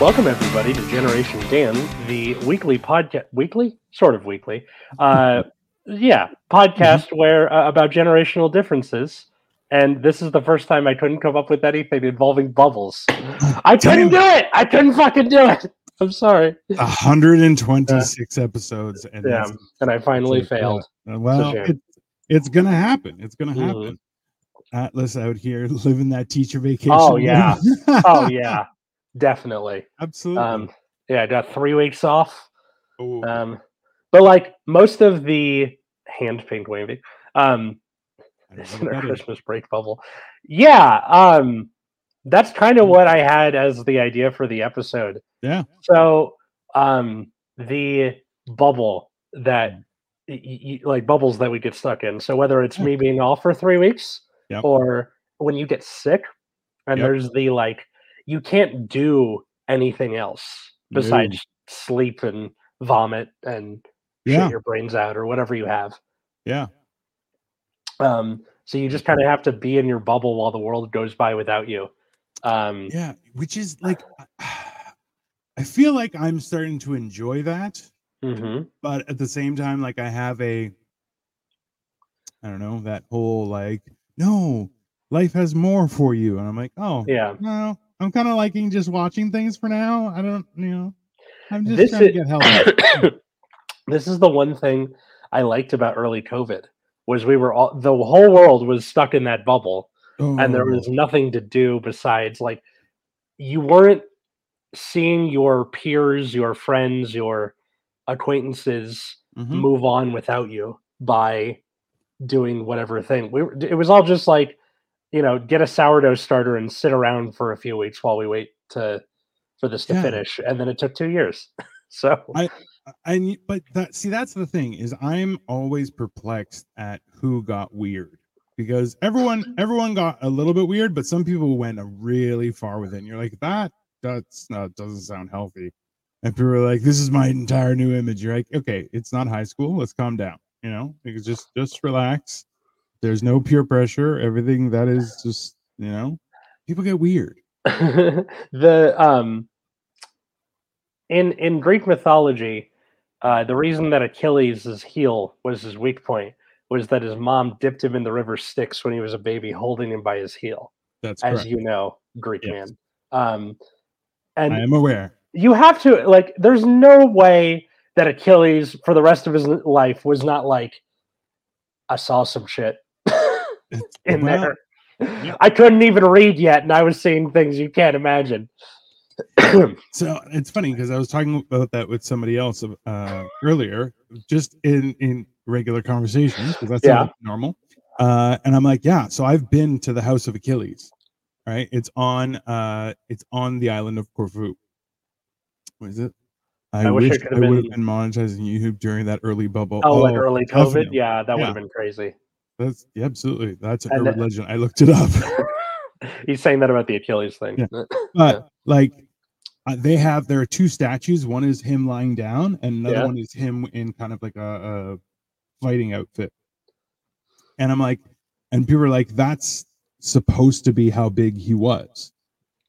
Welcome everybody to Generation Dan, the weekly podcast. Weekly, sort of weekly. Uh, yeah, podcast where uh, about generational differences. And this is the first time I couldn't come up with anything involving bubbles. I couldn't do it. I couldn't fucking do it. I'm sorry. 126 episodes, and Yeah, and I finally it's failed. uh, Well, shame. it, it's gonna happen. It's gonna Mhm. happen. Atlas out here living that teacher vacation. Oh, yeah. Oh yeah, definitely. absolutely. Um, yeah, I got three weeks off. Oh, Um, but like most of the hand paint waving, um, is in our that is. Christmas break bubble. Yeah, um, that's kind of what I had as the idea for the episode. Yeah. So, um, the bubble that y- y- like bubbles that we get stuck in. So whether it's me being off for three weeks Yep. or when you get sick, and Yep. there's the like you can't do anything else besides sleep and vomit and Yeah. shit your brains out or whatever you have. Yeah. Um, so you just kind of have to be in your bubble while the world goes by without you. Um, Yeah. Which is like, I feel like I'm starting to enjoy that, mhm. but at the same time, like I have a, I don't know, that whole like, no, life has more for you, and I'm like, oh, Yeah. no, I'm kind of liking just watching things for now. I don't, you know, I'm just This trying to is- get healthy. this is the one thing I liked about early COVID was we were all the whole world was stuck in that bubble and there Oh, was nothing to do besides like you weren't seeing your peers, your friends, your acquaintances mhm. move on without you by doing whatever thing. We were, it was all just like, you know, get a sourdough starter and sit around for a few weeks while we wait to for this to Yeah. finish, and then it took two years. so and y- but that see that's the thing is i'm always perplexed at who got weird because everyone everyone got a little bit weird but some people went really far with it and you're like that that's not doesn't sound healthy and people are like this is my entire new image you're like okay it's not high school let's calm down you know just just relax there's no peer pressure everything that is just you know people get weird the um in in Greek mythology, uh, the reason that Achilles' heel was his weak point was that his mom dipped him in the river Styx when he was a baby, holding him by his heel. that's as correct you know, Greek Yes. man. Um, and i am aware you have to like. There's no way that Achilles, for the rest of his life, was not like, I saw some shit in Well, there. I couldn't even read yet, and I was seeing things you can't imagine. So it's funny because I was talking about that with somebody else uh, earlier, just in in regular conversations because that's Yeah. normal. Uh, and I'm like, yeah. So I've been to the House of Achilles. Right, it's on uh, it's on the island of Corfu. What is it? I, I wish I wish I have would have been- monetizing YouTube during that early bubble. oh, like early COVID, yeah, that would Yeah. have been crazy. That's yeah, absolutely. That's an And urban legend. I looked it up. He's saying that about the Achilles thing. Yeah. But like uh, they have there are two statues one is him lying down and another Yeah. one is him in kind of like a, a fighting outfit and i'm like and people are like that's supposed to be how big he was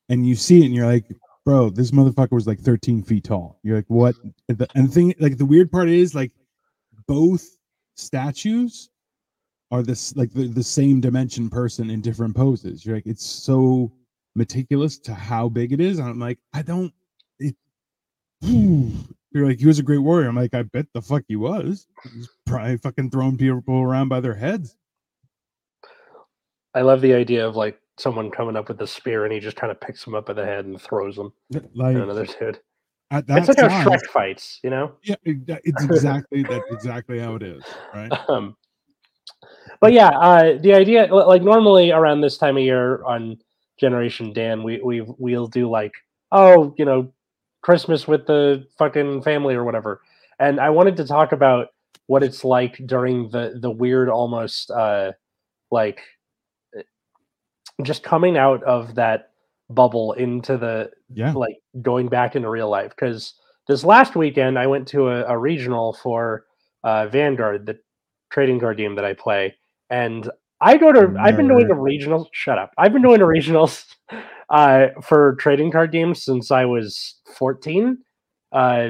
and you see it and you're like bro this motherfucker was like 13 feet tall you're like what and the, and the thing like the weird part is like both statues are this like the, the same dimension person in different poses you're like it's so meticulous to how big it is. And I'm like, I don't. It, you're like, he was a great warrior. I'm like, I bet the fuck he was. He's probably fucking throwing people around by their heads. I love the idea of like someone coming up with a spear and he just kind of picks him up by the head and throws him Like another dude. at that It's like how size- Shrek fights, you know. Yeah, it's exactly that's exactly how it is, right? Um, but yeah, uh, the idea, like normally around this time of year on Generation Dan, we we we'll do like, oh, you know, Christmas with the fucking family or whatever. And I wanted to talk about what it's like during the the weird, almost uh, like eh, just coming out of that bubble into the Yeah, like going back into real life because this last weekend I went to a, a regional for uh, Vanguard, the trading card game that I play, and I go to. I've been doing a regional. Shut up. I've been doing a regionals uh, for trading card games since I was 14. Uh,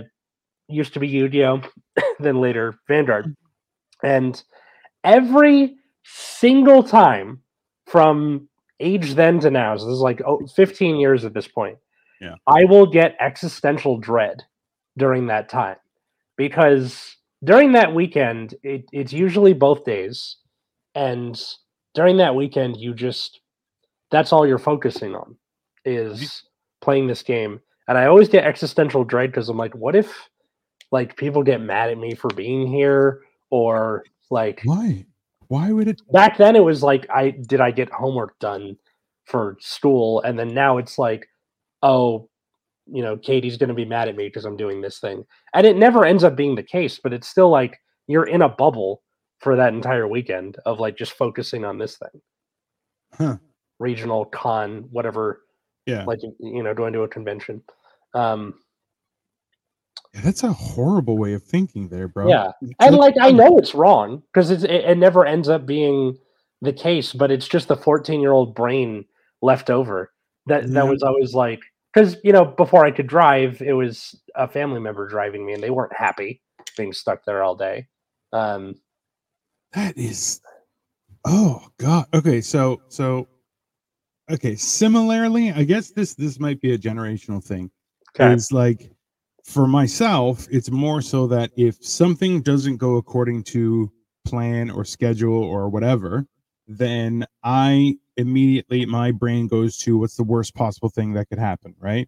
used to be Yu-Gi-Oh, then later Vanguard, and every single time from age then to now, so this is like oh, 15 years at this point. Yeah. I will get existential dread during that time because during that weekend, it, it's usually both days, and during that weekend, you just that's all you're focusing on is mm-hmm. playing this game. And I always get existential dread because I'm like, what if like people get mad at me for being here or like Why? Why would it? back then it was like I did I get homework done for school and then now it's like oh you know Katie's going to be mad at me because I'm doing this thing. And it never ends up being the case, but it's still like you're in a bubble for that entire weekend of like just focusing on this thing. Huh. Regional con whatever Yeah. like you know going to a convention. Um Yeah, that's a horrible way of thinking there, bro. Yeah, and like- I know it's wrong because it, it never ends up being the case, but it's just the 14 year old brain left over that that Yeah. was always like because you know before I could drive, it was a family member driving me, and they weren't happy being stuck there all day. Um, That is oh god. Okay, so so okay, similarly, I guess this this might be a generational thing. okay, Is like for myself, it's more so that if something doesn't go according to plan or schedule or whatever, then I immediately my brain goes to what's the worst possible thing that could happen, right?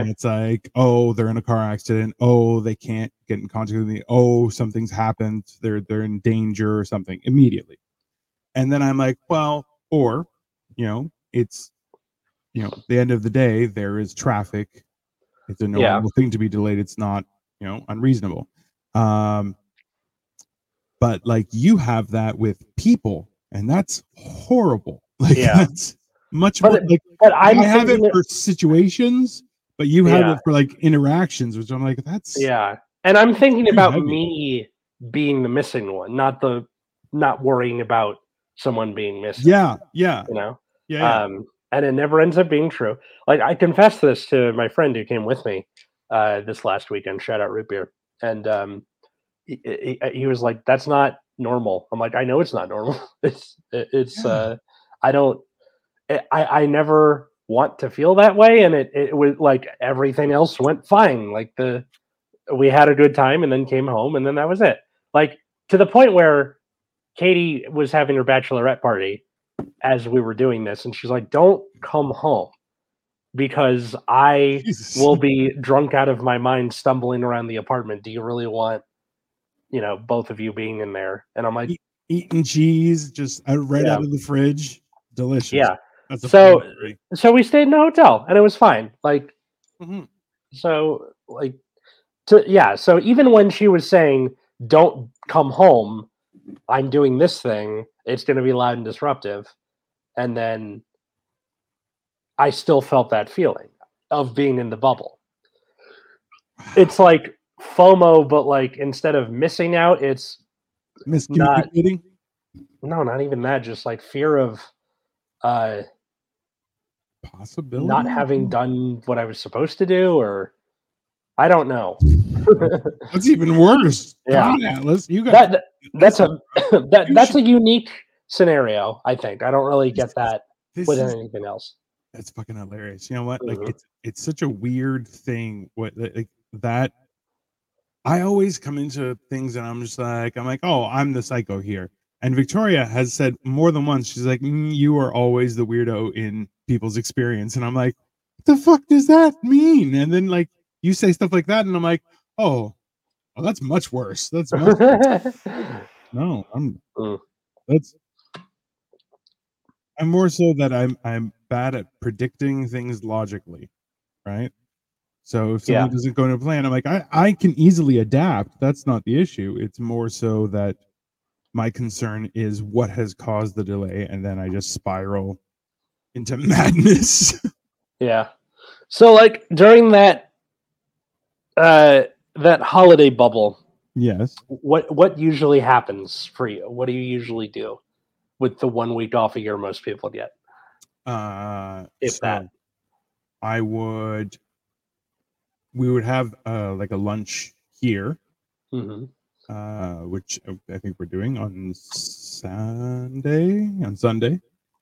And it's like, oh, they're in a car accident. Oh, they can't get in contact with me. Oh, something's happened. They're they're in danger or something immediately. And then I'm like, well, or, you know, it's you know, the end of the day, there is traffic. It's a Yeah. normal thing to be delayed. It's not, you know, unreasonable. Um, but like you have that with people, and that's horrible. Like Yeah. that's much But more like but i have it for situations, but you have Yeah. it for like interactions, which I'm like, that's Yeah. And I'm thinking about heavy. me being the missing one, not the not worrying about someone being missing. yeah, yeah, You know? yeah. yeah. Um and it never ends up being true. Like I confessed this to my friend who came with me uh this last weekend, shout out root beer. And um he, he, he was like, That's not normal. I'm like, I know it's not normal. It's it- it's Yeah. uh I don't eh, I I never want to feel that way and it it was like everything else went fine. Like the we had a good time and then came home and then that was it. Like to the point where Katie was having her bachelorette party as we were doing this and she's like don't come home because I Jesus. will be drunk out of my mind stumbling around the apartment. Do you really want you know both of you being in there? And I'm like eating cheese just uh, right Yeah. out of the fridge. Delicious. yeah. That's a So- fun. So we stayed in a hotel and it was fine. Like Mhm. so like to yeah, so even when she was saying don't come home, I'm doing this thing, it's going to be loud and disruptive. And then I still felt that feeling of being in the bubble. It's like FOMO but like instead of missing out, it's miscommunicating. no, not even that, just like fear of uh Possibility. not having done what I was supposed to do or I don't know. That's even worse. Yeah. Atlas. You got that, that- that's a that that's a unique scenario. I think I don't really get that with anything else. That's fucking hilarious. You know what? Like Mhm. it's it's such a weird thing. What like that? I always come into things and I'm just like I'm like, oh, I'm the psycho here. And Victoria has said more than once. She's like, "Mm, you are always the weirdo in people's experience, and I'm like, what the fuck does that mean? And then like you say stuff like that, and I'm like, oh, oh that's much worse. That's much no, I'm Mm. that's I'm more so that I'm I'm bad at predicting things logically, right? So if something Yeah. doesn't go into plan, I'm like, I, I can easily adapt. That's not the issue. It's more so that my concern is what has caused the delay, and then I just spiral into madness. yeah. So like during that uh that holiday bubble, yes. what what usually happens for you? What do you usually do with the one week off a year most people get? Uh If so that. I would we would have uh like a lunch here, hmm uh, which I think we're doing on Sunday on Sunday.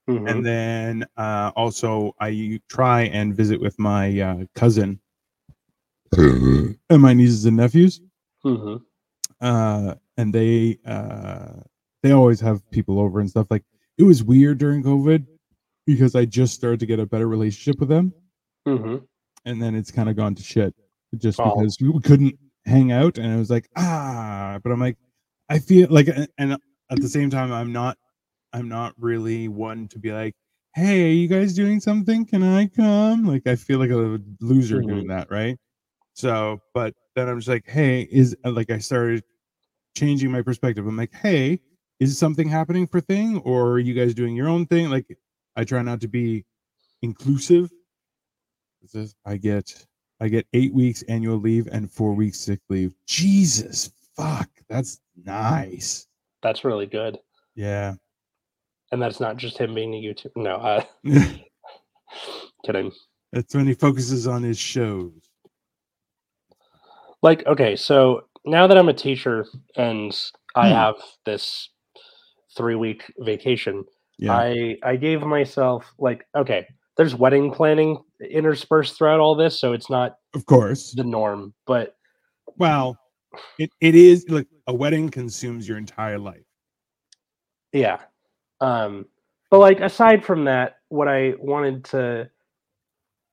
hmm and then uh, also I try and visit with my uh, cousin and my nieces and nephews, hmm uh, and they uh, they always have people over and stuff. Like it was weird during COVID because I just started to get a better relationship with them, hmm and then it's kind of gone to shit just Oh. because we couldn't hang out, and it was like ah, but I'm like I feel like, and at the same time, I'm not I'm not really one to be like, hey, are you guys doing something? Can I come? Like, I feel like a loser doing that, right? So, but then I'm just like, hey, is like I started changing my perspective. I'm like, hey, is something happening for thing, or are you guys doing your own thing? Like, I try not to be inclusive. I get I get eight weeks annual leave and four weeks sick leave. Jesus fuck, that's nice. That's really good. Yeah. And that's not just him being a YouTube. No, uh, kidding. That's when he focuses on his shows. Like, okay, so now that I'm a teacher and I Hmm. have this three week vacation, Yeah. I I gave myself like, okay, there's wedding planning interspersed throughout all this, so it's not of course. the norm, but Well, it, it is like a wedding consumes your entire life. yeah. Um, but like aside from that, what I wanted to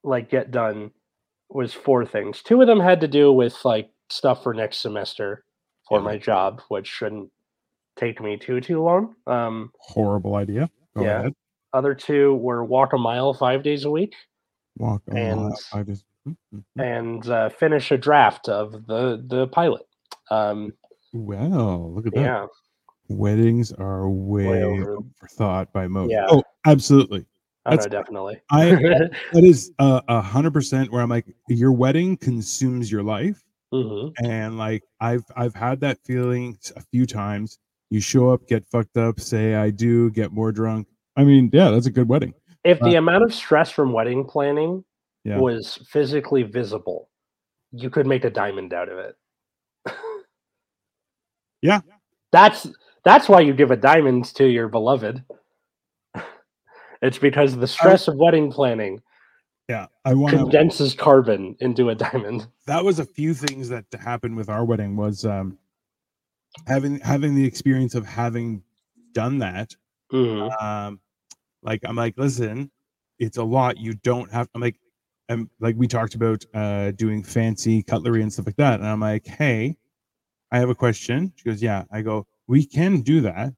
like get done was four things. Two of them had to do with like stuff for next semester for Yeah. my job, which shouldn't take me too too long. Um, Horrible idea. Go Yeah. ahead. Other two were walk a mile five days a week Walk a mile. And- I just, mm, mm, mm. and uh, finish a draft of the the pilot. Um, well, look at that. yeah, Weddings are way, over- overthought by most. Yeah. Oh, absolutely. Know That's- definitely. I that is a hundred percent where I'm like, your wedding consumes your life. hmm and like i've i've had that feeling a few times you show up get fucked up say i do get more drunk i mean yeah that's a good wedding If the Uh, amount of stress from wedding planning Yeah. was physically visible, you could make a diamond out of it. Yeah. That's that's why you give a diamond to your beloved. It's because the stress of wedding planning yeah i want condenses carbon into a diamond. that was a few things that happened with our wedding was um having having the experience of having done that Mhm. um like i'm like listen it's a lot you don't have i'm like i'm like we talked about uh doing fancy cutlery and stuff like that and i'm like hey i have a question. She goes yeah. I go we can do that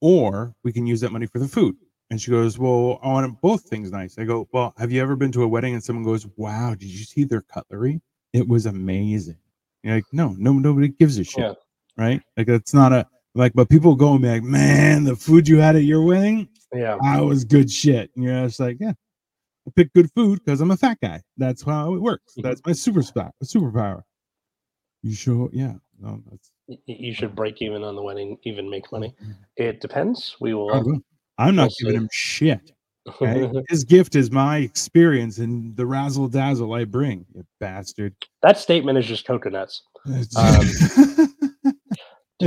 or we can use that money for the food. And she goes well i want both things nice. I go well have you ever been to a wedding and someone goes wow did you see their cutlery? It was amazing you're like no no nobody gives a shit Yeah. right? Like it's not a like but people go and be like man the food you had at your wedding Yeah. I was good shit and you're just like yeah i pick good food because i'm a fat guy that's how it works Mhm. that's my super spot superpower you sure? yeah no that's You should break even on the wedding, even make money. It depends. We will. i'm not we'll giving see. him shit okay? his gift is my experience and the razzle dazzle i bring you bastard that statement is just coconuts. Do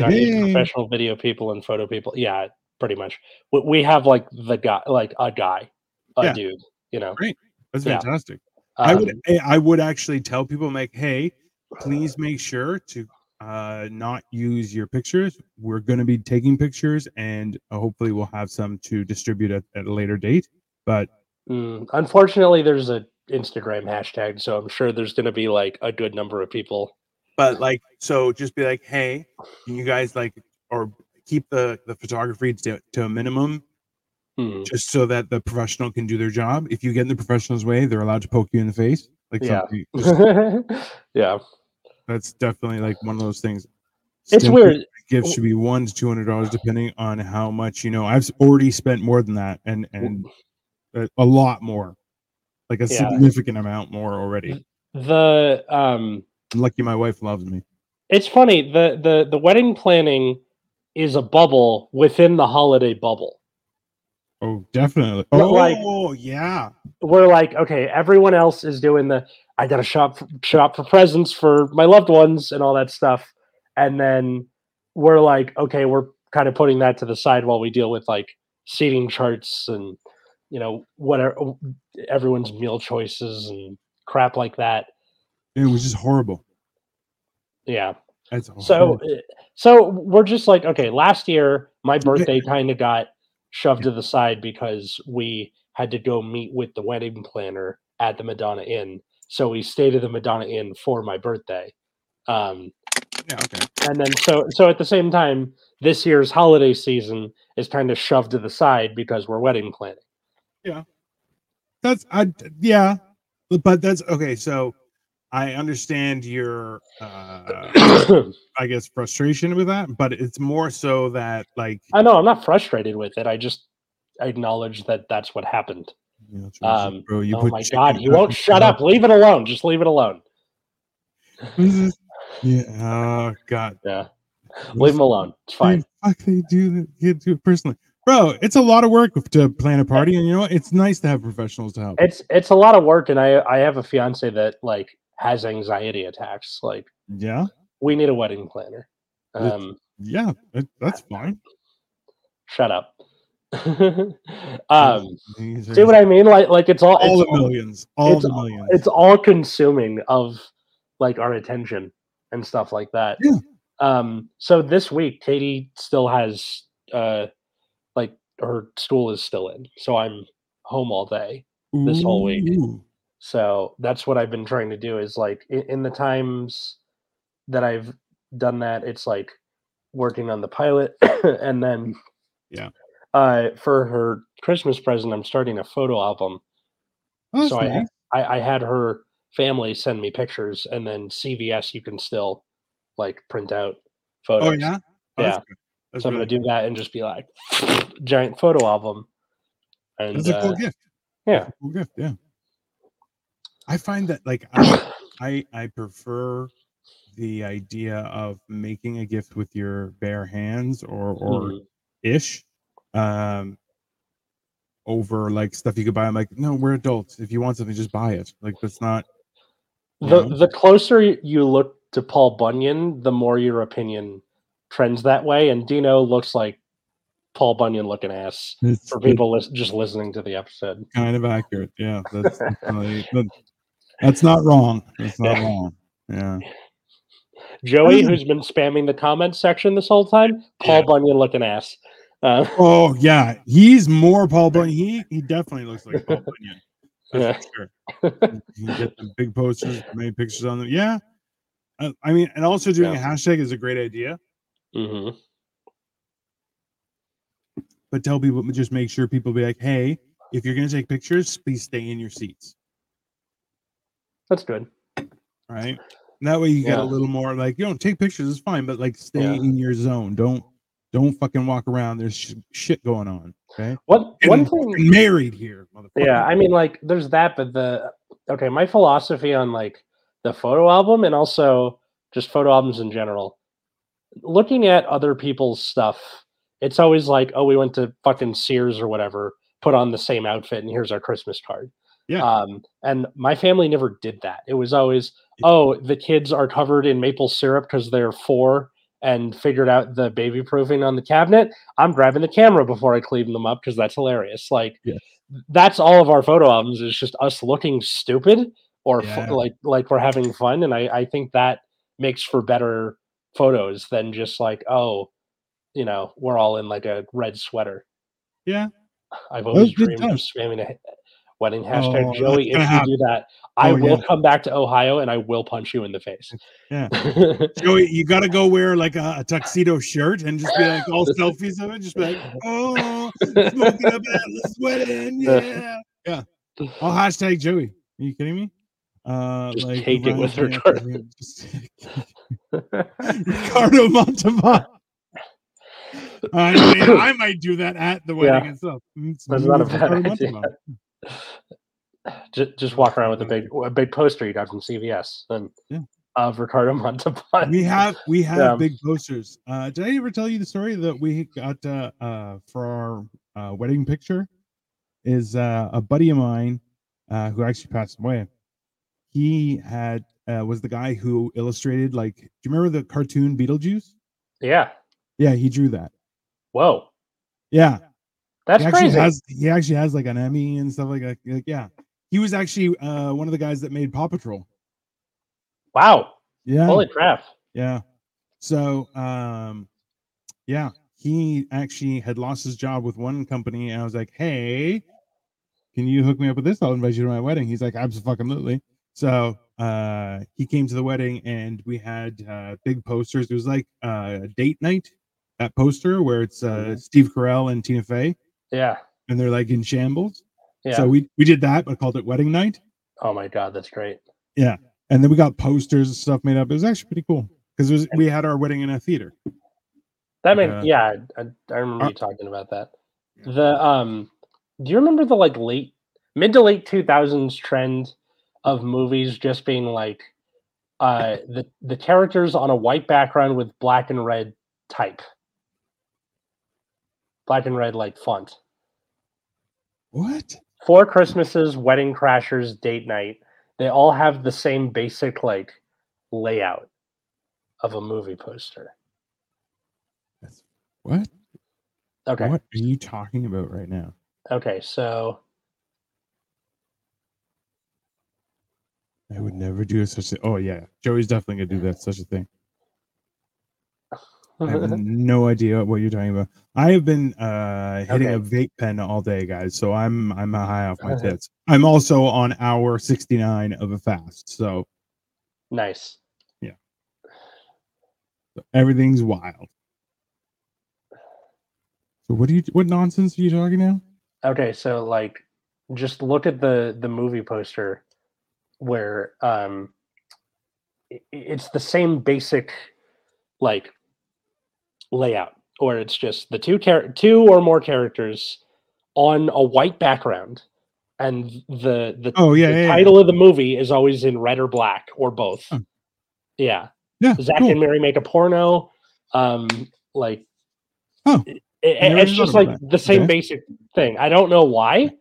not need Hey. professional video people and photo people. Yeah, pretty much. We, we have like the guy, like a guy, a Yeah. dude. You know. Great. That's Yeah. fantastic I would Um, eh, I would actually tell people like, hey, please make sure to uh not use your pictures. We're going to be taking pictures and uh, hopefully we'll have some to distribute at, at a later date. But mm, unfortunately, there's a Instagram hashtag, so I'm sure there's going to be like a good number of people. but like so just be like, hey, can you guys like or keep the the photography to, to a minimum Hmm, just so that the professional can do their job. If you get in the professional's way, they're allowed to poke you in the face. Like Yeah. just- yeah, that's definitely like one of those things. it's weird. gifts should be one to two hundred dollars depending on how much you know i've already spent more than that and and a, a lot more like a Yeah. significant amount more already The um, i'm lucky my wife loves me it's funny. The the the wedding planning is a bubble within the holiday bubble. Oh, definitely. Oh, like- yeah. we're like, okay, everyone else is doing the I gotta shop for, shop for presents for my loved ones and all that stuff, and then we're like, okay, we're kind of putting that to the side while we deal with like seating charts and you know whatever everyone's meal choices and crap like that. It was just horrible. Yeah. That's So uh, so we're just like, okay, last year my birthday kind of got shoved to the side because we had to go meet with the wedding planner at the Madonna Inn. So we stayed at the Madonna Inn for my birthday. Um, yeah, okay. and then so so at the same time, this year's holiday season is kind of shoved to the side because we're wedding planning. Yeah. That's I yeah, but that's okay. So I understand your uh I guess frustration with that, but it's more so that like I know I'm not frustrated with it. I just acknowledge that that's what happened. you it's just- Um, bro, you oh my god, he won't shut up. Leave it alone. Just leave it alone. yeah. Oh god. Yeah. Leave him alone. It's fine. Fuck, they do. You do it personally, bro. It's a lot of work to plan a party, and you know what? It's nice to have professionals to help. It's it's a lot of work, and I I have a fiance that like has anxiety attacks. Like Yeah, we need a wedding planner. Um, yeah, that, that's fine. shut up. um, see what I mean? Like like it's all all it's, the millions, all the all- millions. it's all consuming of like our attention and stuff like that. Yeah. Um, so this week, Katie still has uh like her school is still in, so I'm home all day. this whole week. So that's what I've been trying to do is like in, in the times that I've done that, it's like working on the pilot and then Yeah. Uh for her Christmas present, I'm starting a photo album. Oh, that's so I, nice. I I had her family send me pictures and then CVS you can still like print out photos. Oh yeah, Oh, Yeah. good. That's So I'm gonna do that and just be like giant photo album. And That's a cool uh, gift. yeah. That's a cool gift. Yeah. I find that like I, I I prefer the idea of making a gift with your bare hands or or Mhm. ish um over like stuff you could buy. I'm like, no, we're adults. If you want something, just buy it. Like that's not the know? the closer you look to Paul Bunyan, the more your opinion trends that way. And Dino looks like Paul Bunyan looking ass it's, for people lis- just listening to the episode. kind of accurate. Yeah, that's definitely, that- that's not wrong. That's not Yeah. wrong. Yeah. Joey, Mm. who's been spamming the comments section this whole time, Paul Yeah. Bunyan looking ass. Uh, Oh yeah, he's more Paul Bunyan. He he definitely looks like Paul Bunyan. That's for sure. You get the big posters, many pictures on them. Yeah, Uh, I mean, and also doing a hashtag is a great idea. mhm. But tell people, just make sure people be like, hey, if you're gonna take pictures, please stay in your seats. That's good. Right. That way you get a little more like you don't know, take pictures is fine, but like stay Yeah. in your zone. Don't don't fucking walk around. There's sh- shit going on. Okay. One one Getting thing married here, motherfucker. Yeah, I mean, like, there's that, but the okay, my philosophy on like the photo album and also just photo albums in general, looking at other people's stuff, it's always like, oh, we went to fucking Sears or whatever, put on the same outfit, and here's our Christmas card. Yeah. Um, and my family never did that. It was always, oh, the kids are covered in maple syrup because they're four and figured out the baby proofing on the cabinet. I'm grabbing the camera before I clean them up because that's hilarious. Like, Yeah. that's all of our photo albums is just us looking stupid or Yeah. like like we're having fun and I, I think that makes for better photos than just like oh you know we're all in like a red sweater Yeah. i've always dreamed of spamming a wedding hashtag Oh, joey if you happen. do that i Oh, will yeah. come back to ohio and i will punch you in the face Yeah. Joey, you got to go wear like a, a tuxedo shirt and just be like all selfies of it. Just be like, oh, smoking up Atlas sweating. Yeah. Yeah. I'll hashtag Joey. Are you kidding me? Uh, Just like take it with her, Ricardo Montalban. I, mean, I might do that at the wedding Yeah. itself. It's That's not a bad idea. Just, just walk around with a big a big poster you got from cvs and Yeah. of ricardo montalban we have we have big posters. Uh, did I ever tell you the story that we got uh, uh, for our uh, wedding picture? is uh, a buddy of mine uh, who actually passed away. He had uh, was the guy who illustrated like. Do you remember the cartoon Beetlejuice? Yeah. Yeah, he drew that. Whoa. Yeah, That's he actually crazy. has he actually has like an Emmy and stuff like that. Like, yeah, he was actually uh, one of the guys that made Paw Patrol. wow. Yeah, Holy crap. yeah. So, um, yeah, he actually had lost his job with one company, and I was like, "Hey, can you hook me up with this? I'll invite you to my wedding." He's like, "Absolutely." So, uh, he came to the wedding, and we had uh, big posters. It was like uh, date night. That poster where it's uh, Mhm. Steve Carell and Tina Fey, Yeah. and they're like in shambles. Yeah. So we we did that, but called it wedding night. oh my god, that's great. Yeah. And then we got posters and stuff made up. It was actually pretty cool because it was we had our wedding in a theater. That made Uh, yeah, I, I remember uh, you talking about that. The um do you remember the like late mid to late 2000s trend of movies just being like uh the the characters on a white background with black and red type. Black and red like font. What? Four Christmases, Wedding Crashers, Date Night, they all have the same basic like layout of a movie poster. What? Okay. What are you talking about right now? Okay, so I would never do such a. Oh yeah, Joey's definitely gonna do that such a thing. I have no idea what you're talking about. I have been uh hitting a vape pen all day, guys. So I'm I'm high off my tits. I'm also on hour 69 of a fast, so nice. Yeah. Everything's wild. So what do you? What nonsense are you talking now? Okay, so like just look at the the movie poster where um it's the same basic like layout or it's just the two char- two or more characters on a white background and the the, Oh yeah, the yeah, yeah. title of the movie is always in red or black or both. Yeah. yeah. Zack cool. and Miri make a porno. Um, like, Oh, it, it- it's just like that. the same Okay. basic thing. I don't know why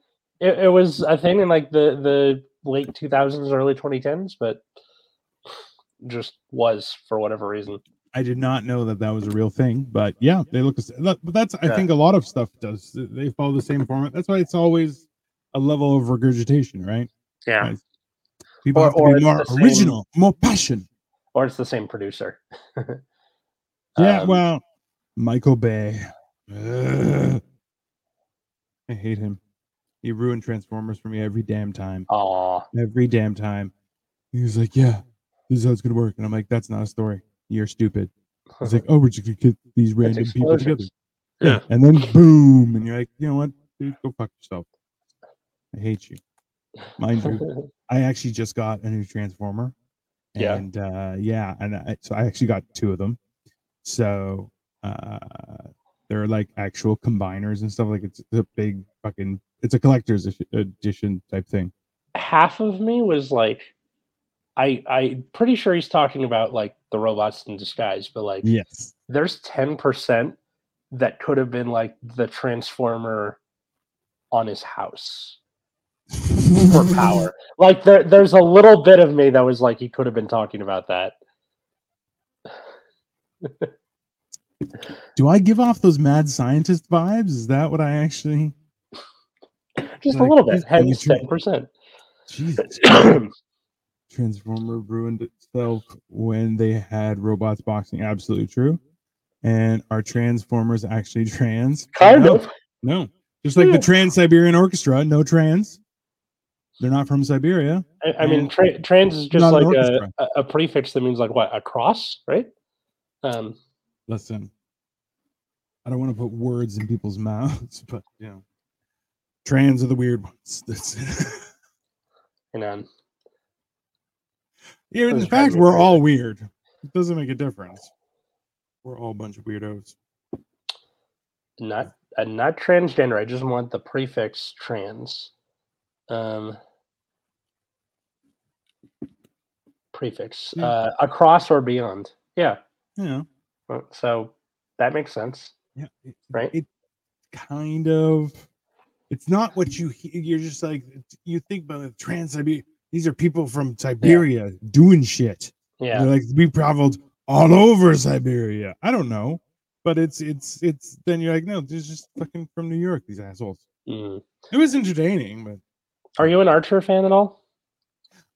it, it was a thing in like the the late two thousands, early twenty tens, but just was for whatever reason. I did not know that that was a real thing, but yeah, they look. the sa- that- But that's I think a lot of stuff does. They follow the same format. That's why it's always a level of regurgitation, right? Yeah, Right. People Or- have to be more the same- original, more passion. or it's the same producer. Yeah, Um, well, Michael Bay. Ugh. I hate him. He ruined Transformers for me every damn time. aw, Every damn time. He was like, "Yeah, this is how it's gonna work," and I'm like, "That's not a story. You're stupid." He's like, "Oh, we're just gonna get these random people together." Yeah. And then boom, and you're like, you know what, dude, go fuck yourself. I hate you. Mind you, I actually just got a new transformer. Yeah. And uh yeah, and I, so I actually got two of them. So uh they're like actual combiners and stuff. Like it's a big fucking it's a collector's edition type thing. Half of me was like, I I'm pretty sure he's talking about like the robots in disguise, but like Yes. there's 10% that could have been like the transformer on his house for power. Like there there's a little bit of me that was like he could have been talking about that. Do I give off those mad scientist vibes? Is that what I actually Just a little bit, hence 10%. Jesus Transformer ruined itself when they had robots boxing. Absolutely true. And are Transformers actually trans? kind no, of. No. Just like Yeah. the Trans Siberian Orchestra, no trans. They're not from Siberia. I, I mean, tra- trans is just like a, a, prefix that means like what? A cross, right? Um, Listen, I don't want to put words in people's mouths, but you know, trans are the weird ones. That's you know, yeah, in fact, we're all weird. It doesn't make a difference. We're all a bunch of weirdos. not uh, not transgender. I just want the prefix trans. Um, prefix Yeah. uh, across or beyond. Yeah. Yeah. So that makes sense. yeah, it, Right. It kind of it's not what you you're just like you think about the trans Siberia. These are people from Siberia doing shit. Yeah. They're like we traveled all over Siberia. I don't know, but it's it's it's then you're like no, they're just fucking from New York. These assholes. Mm. It was entertaining, but Are you an Archer fan at all?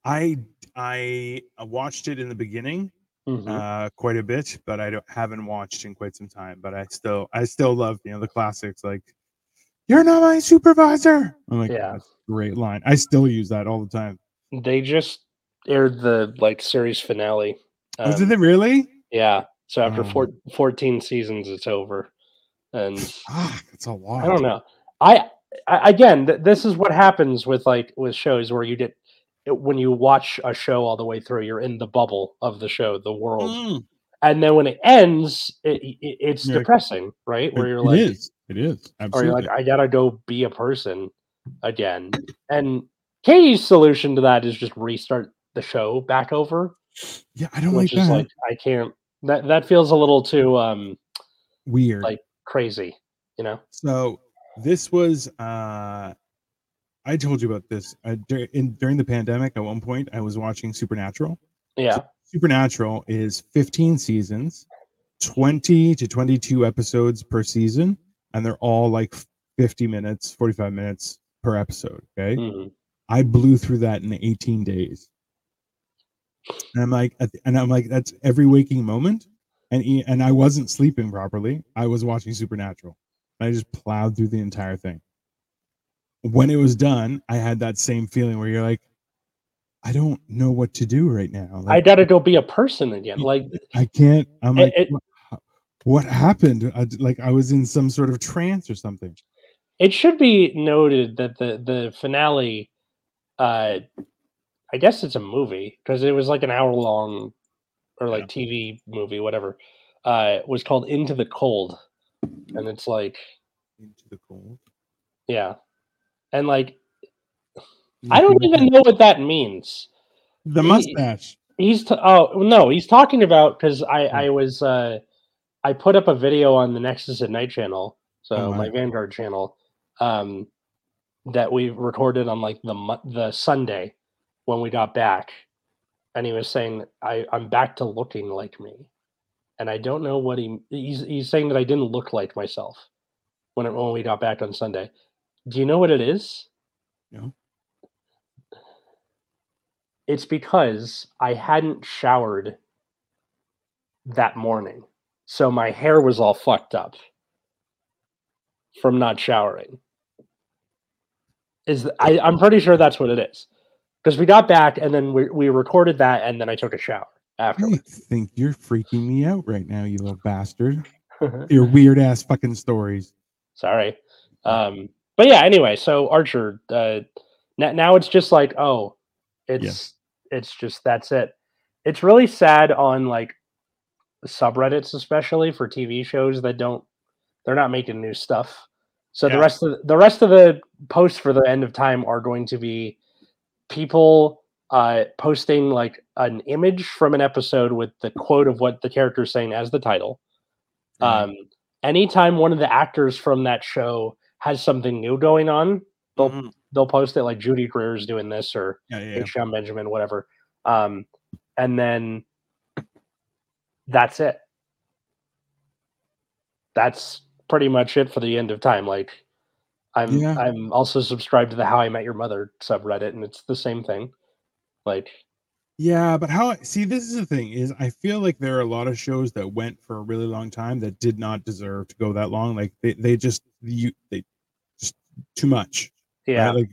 I I watched it in the beginning Mhm. uh quite a bit, but I don't haven't watched in quite some time. But I still I still love you know the classics like you're not my supervisor. I'm like, Yeah. great line. I still use that all the time. They just aired the like series finale. oh, Um, did they really? Yeah. So after Oh. four, 14 seasons, it's over. And that's a lot. I don't know. I, I again, th- this is what happens with like with shows where you get it, when you watch a show all the way through, you're in the bubble of the show, the world, Mm, and then when it ends, it, it, it's You're- depressing, right? Where you're it like, is. It is. or you're like, I gotta go be a person again. And Katie's solution to that is just restart the show back over, yeah, I don't like that. like I can't. That that feels a little too um Weird. like- crazy, you know? So this was uh I told you about this uh, dur- in during the pandemic at one point I was watching Supernatural. Yeah. Supernatural is 15 seasons, 20 to 22 episodes per season and they're all like 50 minutes, 45 minutes per episode, okay? Mhm. I blew through that in 18 days. And I'm like and I'm like that's every waking moment and and I wasn't sleeping properly. I was watching Supernatural. I just plowed through the entire thing. When it was done, I had that same feeling where you're like, I don't know what to do right now. I gotta go be a person again. Like I can't. I'm like, it- "Wha- what happened? I, like I was in some sort of trance or something. it should be noted that the the finale uh i guess it's a movie because it was like an hour long or like tv movie whatever uh was called into the cold and it's like Into the cold. yeah and like i don't even know what that means the he- mustache. he's t- oh no he's talking about because i i was uh i put up a video on the nexus at night channel so Oh, wow. my vanguard channel um that we recorded on like the the sunday when we got back and he was saying i i'm back to looking like me and i don't know what he he's, he's saying that i didn't look like myself when it, when we got back on sunday do you know what it is No. it's because I hadn't showered that morning. So my hair was all fucked up from not showering. Is I, I'm pretty sure that's what it is. Because we got back and then we, we recorded that and then I took a shower after. I think you're freaking me out right now, you little bastard. Your weird ass fucking stories. Sorry. Um, but yeah, anyway, so Archer, uh, now, now it's just like, oh, it's it's just that's it. It's really sad on like subreddits, especially for TV shows that don't they're not making new stuff. So the rest of the rest of the posts for the end of time are going to be people uh, posting like an image from an episode with the quote of what the character is saying as the title. Right. Um, anytime one of the actors from that show has something new going on, they'll Mhm. they'll post it like Judy Greer is doing this or yeah, yeah, yeah. Sean Benjamin, whatever. Um, and then that's it. That's pretty much it for the end of time. Like I'm Yeah. I'm also subscribed to the How I Met Your Mother subreddit, and it's the same thing. Like Yeah, but how see this is the thing is I feel like there are a lot of shows that went for a really long time that did not deserve to go that long. Like they, they just you they just too much. right? yeah, Like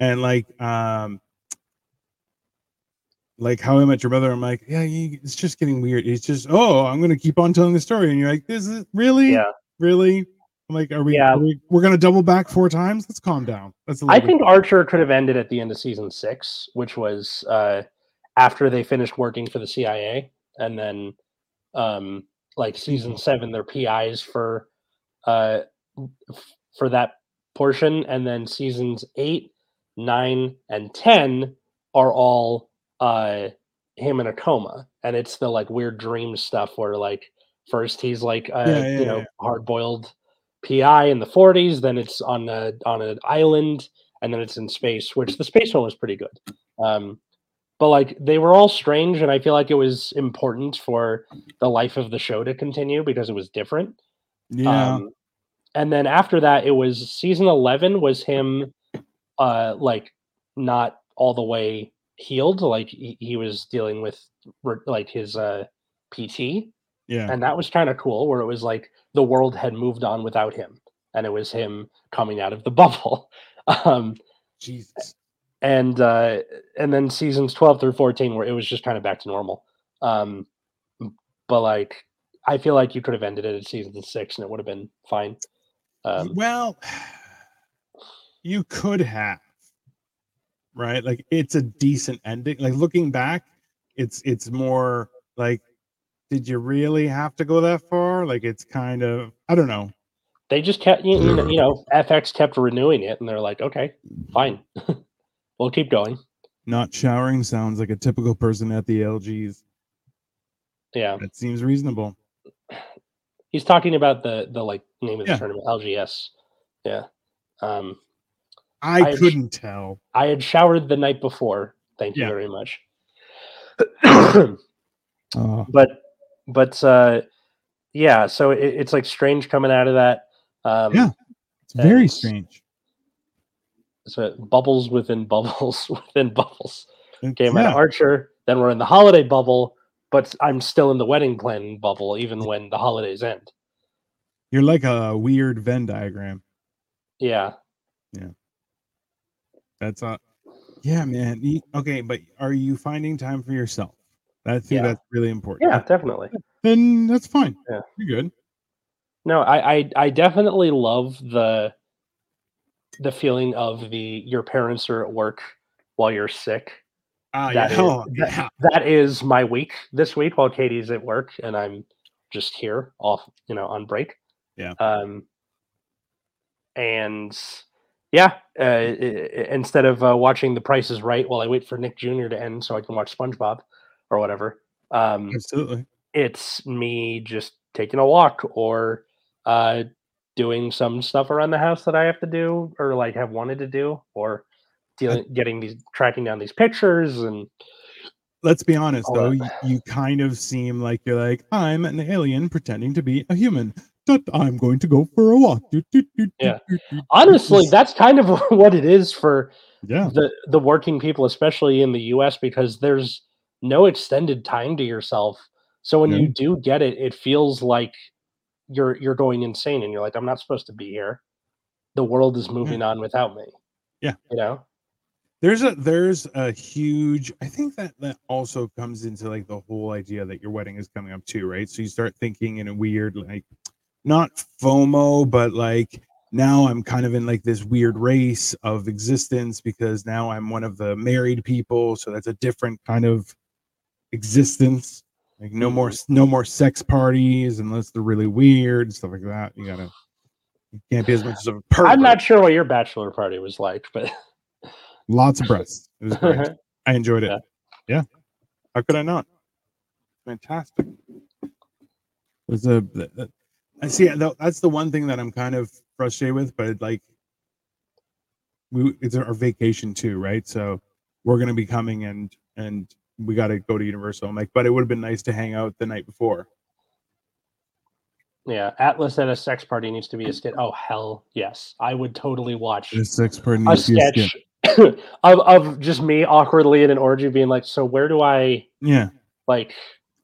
and like um like how I met your mother, I'm like, yeah, it's just getting weird. It's just, oh, I'm gonna keep on telling the story, and you're like, this is really, yeah. Really. Like, are we? Yeah. Are we we're gonna double back four times. Let's calm down. That's a I think Archer could have ended at the end of season six, which was uh, after they finished working for the CIA, and then um, like season seven, they're PIs for uh, f- for that portion, and then seasons eight, nine, and ten are all uh, him in a coma, and it's the like weird dream stuff where like first he's like uh, Yeah, yeah, you know yeah. hard boiled PI in the 40s, then it's on a on an island, and then it's in space, which the space one was pretty good. Um, but like they were all strange, and I feel like it was important for the life of the show to continue because it was different. Yeah. Um, and then after that, it was season 11 was him, uh, like not all the way healed. Like he, he was dealing with like his uh PT, yeah. and that was kind of cool. Where it was like the world had moved on without him, and it was him coming out of the bubble. um, Jesus. and uh, and then seasons 12 through 14 where it was just kind of back to normal. Um, but like I feel like you could have ended it at season six and it would have been fine. Um, well, you could have, right? Like it's a decent ending. Like looking back, it's it's more like, did you really have to go that far? Like it's kind of I don't know. they just kept you, you know, you know FX kept renewing it and they're like, okay, fine, we'll keep going. Not showering sounds like a typical person at the LGs. Yeah, That seems reasonable. he's talking about the the like name of the Yeah. tournament LGS. Yeah, um, I, I- couldn't tell. I had showered the night before. Thank you Yeah. very much. Oh, but but uh yeah so it, it's like strange coming out of that um Yeah. it's very strange. so bubbles within bubbles within bubbles It's- came out yeah. of archer then we're in the holiday bubble but i'm still in the wedding planning bubble even when the holidays end You're like a weird Venn diagram. yeah Yeah. That's uh yeah, man. Okay, but are you finding time for yourself? I think Yeah. that's really important. yeah definitely Then that's fine. Yeah. You're good. no I, I i definitely love the the feeling of the your parents are at work while you're sick Ah, That yeah. is- Oh, that- yeah. that is my week this week while Katie's at work and I'm just here off, you know, on break. Yeah. Um, and yeah, uh, instead of uh, watching The Price is Right while I wait for Nick Jr. to end so I can watch SpongeBob or whatever, um, Absolutely. it's me just taking a walk or uh, doing some stuff around the house that I have to do or like have wanted to do or dealing, getting these, tracking down these pictures and Let's be honest though, you, you kind of seem like you're like, I'm an alien pretending to be a human. But I'm going to go for a walk. Yeah. honestly that's kind of what it is for yeah. the the working people especially in the us because there's no extended time to yourself so when No. you do get it it feels like you're you're going insane and you're like i'm not supposed to be here the world is moving on without me Yeah. you know There's a there's a huge I think that that also comes into like the whole idea that your wedding is coming up too, right? So you start thinking in a weird like not FOMO, but like now I'm kind of in like this weird race of existence because now I'm one of the married people, so that's a different kind of existence. Like no more no more sex parties unless they're really weird and stuff like that. You gotta you can't be as much of a pervert. i'm not sure what your bachelor party was like but lots of breasts. It was great. I enjoyed it. Yeah. Yeah. How could I not? Fantastic. There's a, I see. That's the one thing that I'm kind of frustrated with, but like, we it's our vacation too, right? So we're gonna be coming and and we got to go to Universal. I'm like, but it would have been nice to hang out the night before. yeah atlas at a sex party needs to be a skit oh hell yes i would totally watch The sex party a be a skit. sketch of, of just me awkwardly in an orgy being like so where do i Yeah. like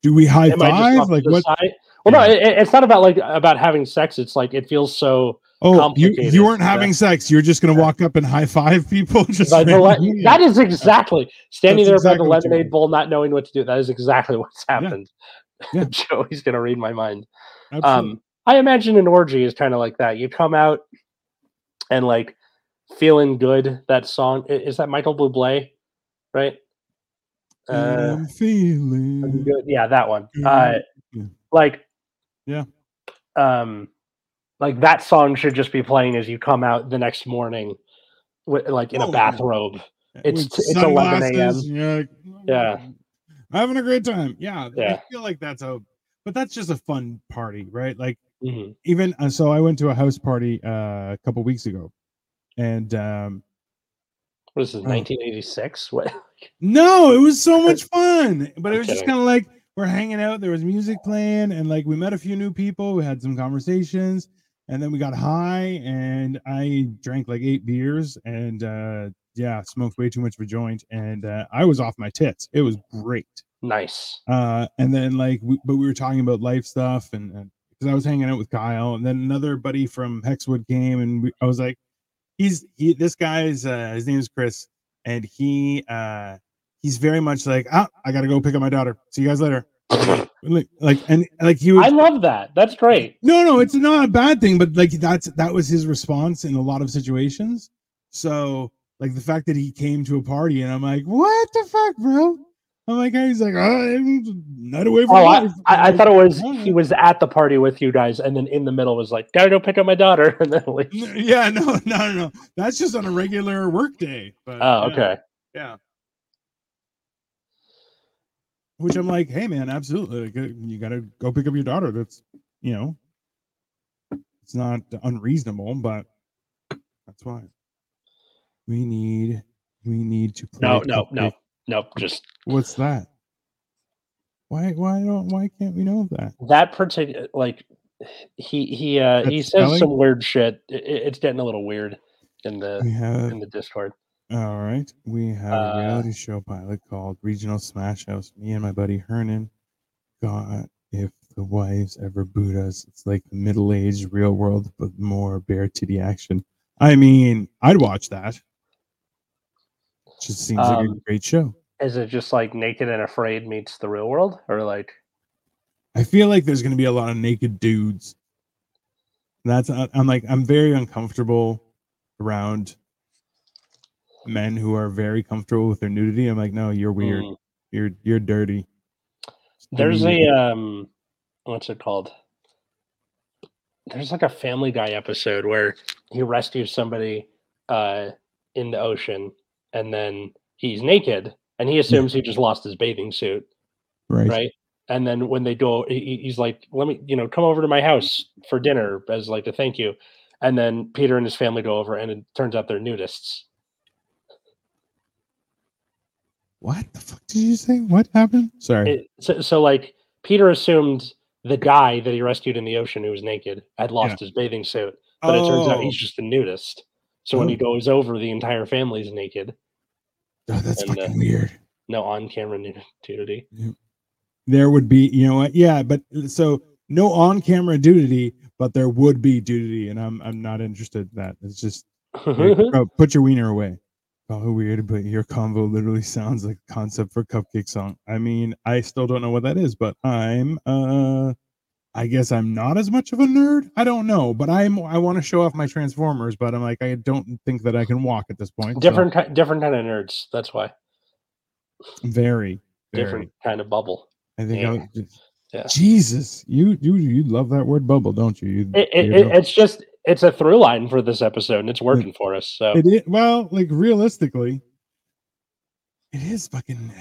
Do we high am I just five? Like what? side? Well, no, it, it's not about like about having sex. It's like it feels so. Oh, you, you weren't yeah. having sex. You're just gonna walk up and high five people. Just By the le- that is exactly standing That's there by the lemonade bowl, not knowing what to do. That is exactly what's happened. Yeah. Joey's gonna read my mind. Absolutely. Um, I imagine an orgy is kind of like that. You come out and like feeling good. That song is that Michael Bublé, right? Uh, I'm feeling good. Yeah, that one. Uh, Yeah. like, Yeah. um, like that song should just be playing as you come out the next morning, wi- like in Oh, a yeah. bathrobe. it's- With it's 11 a.m.. sunglasses, Yeah. having a great time. Yeah, I feel like that's a, but that's just a fun party, right? Like Mhm. even uh, so i went to a house party uh, a couple weeks ago and um What is this? Oh. 1986? What? no it was so much fun but it was just kind of like we're hanging out there was music playing and like we met a few new people we had some conversations and then we got high and i drank like eight beers and uh yeah smoked way too much of a joint and uh, i was off my tits. It was great. Nice. uh and then like we, but we were talking about life stuff and because i was hanging out with kyle and then another buddy from hexwood came and we, i was like he's he this guy's uh his name is chris and he uh he's very much like ah i gotta go pick up my daughter. See you guys later like, like and like he was I love that. That's great. no no it's not a bad thing but like that's that was his response in a lot of situations so like the fact that he came to a party and i'm like what the fuck bro i'm like he's like oh, I'm not away from Oh, I. I, I thought it was he was at the party with you guys, and then in the middle was like, "Gotta go pick up my daughter," and then leave. yeah no no no no that's just on a regular work day but Oh, yeah, okay. yeah which i'm like hey man absolutely uh, you gotta go pick up your daughter that's you know it's not unreasonable but that's why we need we need to play No, no, no, no. Just what's that why why don't why can't we know that that particular like he he uh he says spelling? some weird shit. It, it- it's getting a little weird in the have in the Discord. All right. We have Uh, a reality show pilot called Regional Smash House. Me and my buddy Hernan got if the wives ever boot us. It's like the middle aged real world, but more bare titty action. I mean, I'd watch that. Just seems like a Um, great show. Is it just like Naked and Afraid meets the real world, or like I feel like there's going to be a lot of naked dudes. That's uh, I'm like I'm very uncomfortable around men who are very comfortable with their nudity. I'm like, no, you're weird. mm, You're you're dirty. there's a um what's it called? There's like a Family Guy episode where he rescues somebody uh in the ocean, and then he's naked, and he assumes he just lost his bathing suit. right. right? And then when they go, he- he- he's like, "Let me, you know, come over to my house for dinner as like a thank you." And then Peter and his family go over, and it turns out they're nudists. What the fuck did you say? What happened? Sorry. It, so, so like Peter assumed the guy that he rescued in the ocean who was naked had lost his bathing suit, but it turns out Oh. he's just a nudist. So when he Oh. goes over, the entire family's naked. Oh, that's and, uh, weird. No on-camera nudity. There would be, you know what? Yeah, but so no on-camera nudity, but there would be nudity, and I'm I'm not interested in that. It's just like, put your wiener away. Oh, weird, but your convo literally sounds like a concept for cupcake song. I mean, I still don't know what that is, but I'm uh I guess I'm not as much of a nerd. I don't know, but I'm I want to show off my Transformers, but I'm like I don't think that I can walk at this point. so different, ki- different kind of nerds. That's why very, very. different kind of bubble. I think Yeah. I just, Yeah. Jesus, you you you love that word bubble, don't you? you it, it, it's just it's a through line for this episode, and it's working for us. So It is, well, like realistically, it is fucking.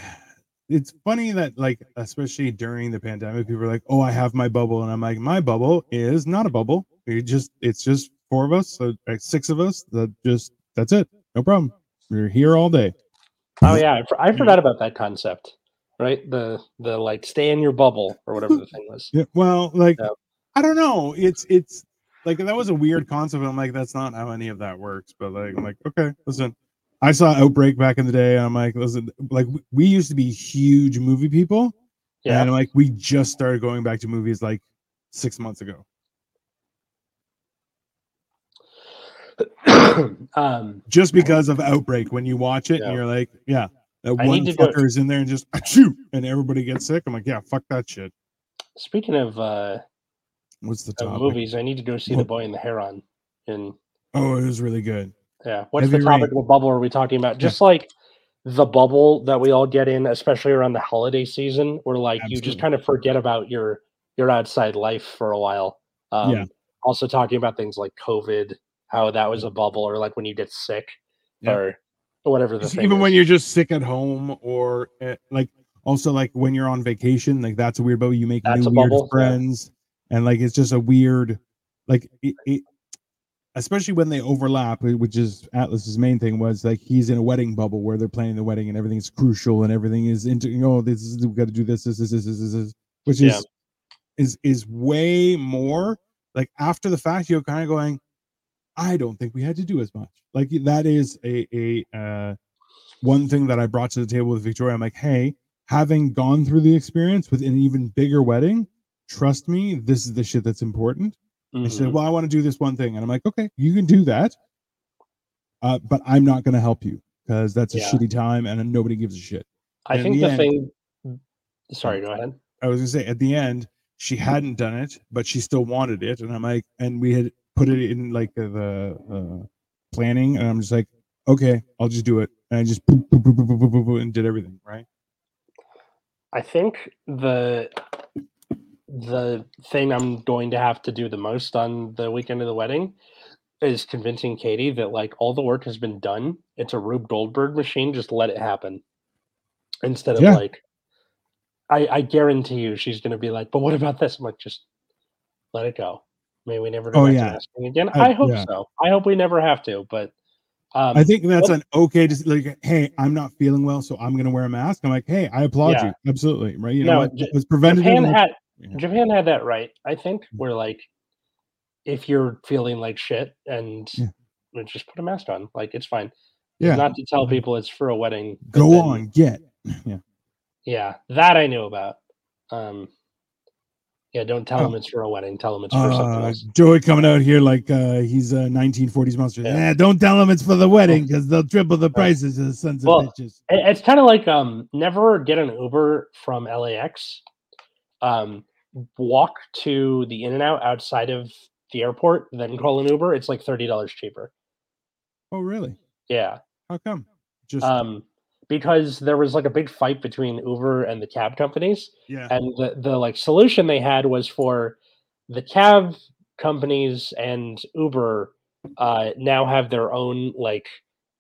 It's funny that like, especially during the pandemic, people are like, "Oh, I have my bubble," and I'm like, "My bubble is not a bubble. We just it's just four of us, so, like six of us. That just that's it. No problem. We're here all day." Oh yeah, I, for- I forgot about that concept. Right, the the like stay in your bubble or whatever the thing was. Yeah, well, like Yeah. I don't know. It's it's like that was a weird concept. I'm like, that's not how any of that works. But like, I'm like, okay, listen. I saw Outbreak back in the day. And I'm like, listen, like we- used to be huge movie people, Yeah, and like we just started going back to movies like six months ago. um, Just because of Outbreak, when you watch it Yeah. and you're like, yeah, that I one fucker is in there and just achoo, and everybody gets sick. I'm like, yeah, fuck that shit. speaking of uh, What's the of topic? movies, I need to go see the Boy and the Heron. In Oh, it was really good. yeah, what's the topic? Rain. What bubble are we talking about? Just like the bubble that we all get in, especially around the holiday season, where like you just kind of forget about your your outside life for a while. Um, Yeah. Also talking about things like COVID, how that was a bubble, or like when you get sick, Yeah. or whatever the even when is. you're just sick at home or uh, like also like when you're on vacation like that's a weird bubble you make That's new weird bubble, yeah. friends and like it's just a weird, like it, it especially when they overlap, which is Atlas's main thing was like he's in a wedding bubble where they're planning the wedding and everything's crucial and everything is into you know this is we've got to do this this this this this, this which is Yeah. is is way more like after the fact you're kind of going I don't think we had to do as much like that is a a uh one thing that I brought to the table with Victoria I'm like hey having gone through the experience with an even bigger wedding trust me, this is the shit that's important. Mm-hmm. And she said, Well, I want to do this one thing. And I'm like, Okay, you can do that. Uh, but I'm not going to help you because that's a yeah. shitty time and nobody gives a shit. I and think the, the end, thing. Sorry, go ahead. I was going to say, at the end, she hadn't done it, but she still wanted it. And I'm like, and we had put it in like the uh, planning. And I'm just like, okay, I'll just do it. And I just and did everything, right? I think the the thing I'm going to have to do the most on the weekend of the wedding is convincing Katie that like all the work has been done. It's a Rube Goldberg machine. Just let it happen instead of Yeah. like. I, I guarantee you, she's going to be like, "But what about this?" I'm like, "Just let it go. May we never go Oh, back yeah. to asking again." I- I, hope yeah. so. I hope we never have to. But um, I think that's what- an okay. Just like, hey, I'm not feeling well, so I'm going to wear a mask. I'm like, hey, I applaud Yeah. you. Absolutely. Right. You know, what? J- it was preventative. Japan and- Japan had that right. I think Mm. where like if you're feeling like shit and Yeah. just put a mask on, like it's fine. yeah. Not to tell people it's for a wedding. Go then- on, get. Yeah. Yeah, that I knew about. Um, yeah, don't tell Oh. them it's for a wedding. Tell them it's for something Uh, else. Joey coming out here like uh, he's a 1940s monster. Yeah. Yeah. don't tell him it's for the wedding because they'll triple the prices. The sons Well, of bitches. It- It's kind of like um, never get an Uber from LAX. Um, walk to the In and Out outside of the airport, then call an Uber. It's like thirty dollars cheaper. Oh, really? Yeah. How come? Just um, because there was like a big fight between Uber and the cab companies, yeah. and the the like solution they had was for the cab companies and Uber uh, now have their own like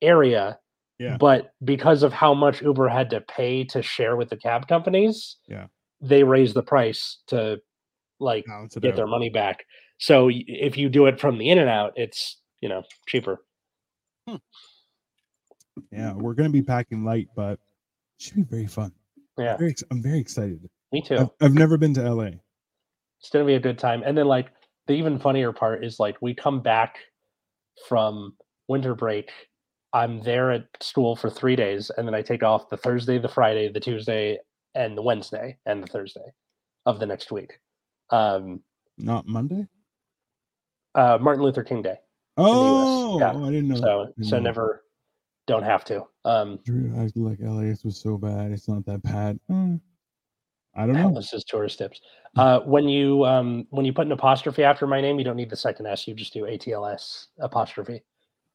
area. Yeah. But because of how much Uber had to pay to share with the cab companies, Yeah. They raise the price to like Balance it get out. their money back. So if you do it from the in and out, it's you know cheaper. Yeah, we're gonna be packing light, but it should be very fun. Yeah, Very ex- I'm very excited. me too. I've, I've never been to LA. it's gonna be a good time. And then like the even funnier part is like we come back from winter break. I'm there at school for three days, and then I take off the Thursday, the Friday, the Tuesday, and the Wednesday, and the Thursday of the next week. Um, Not Monday. uh, Martin Luther King Day. Oh, Yeah. oh, I didn't know. So didn't so know. never don't have to. Um, Drew, I like LAX was so bad. It's not that bad. Hmm. I don't know. this is tourist tips. Uh, when you um, when you put an apostrophe after my name, you don't need the second S. You just do ATLS apostrophe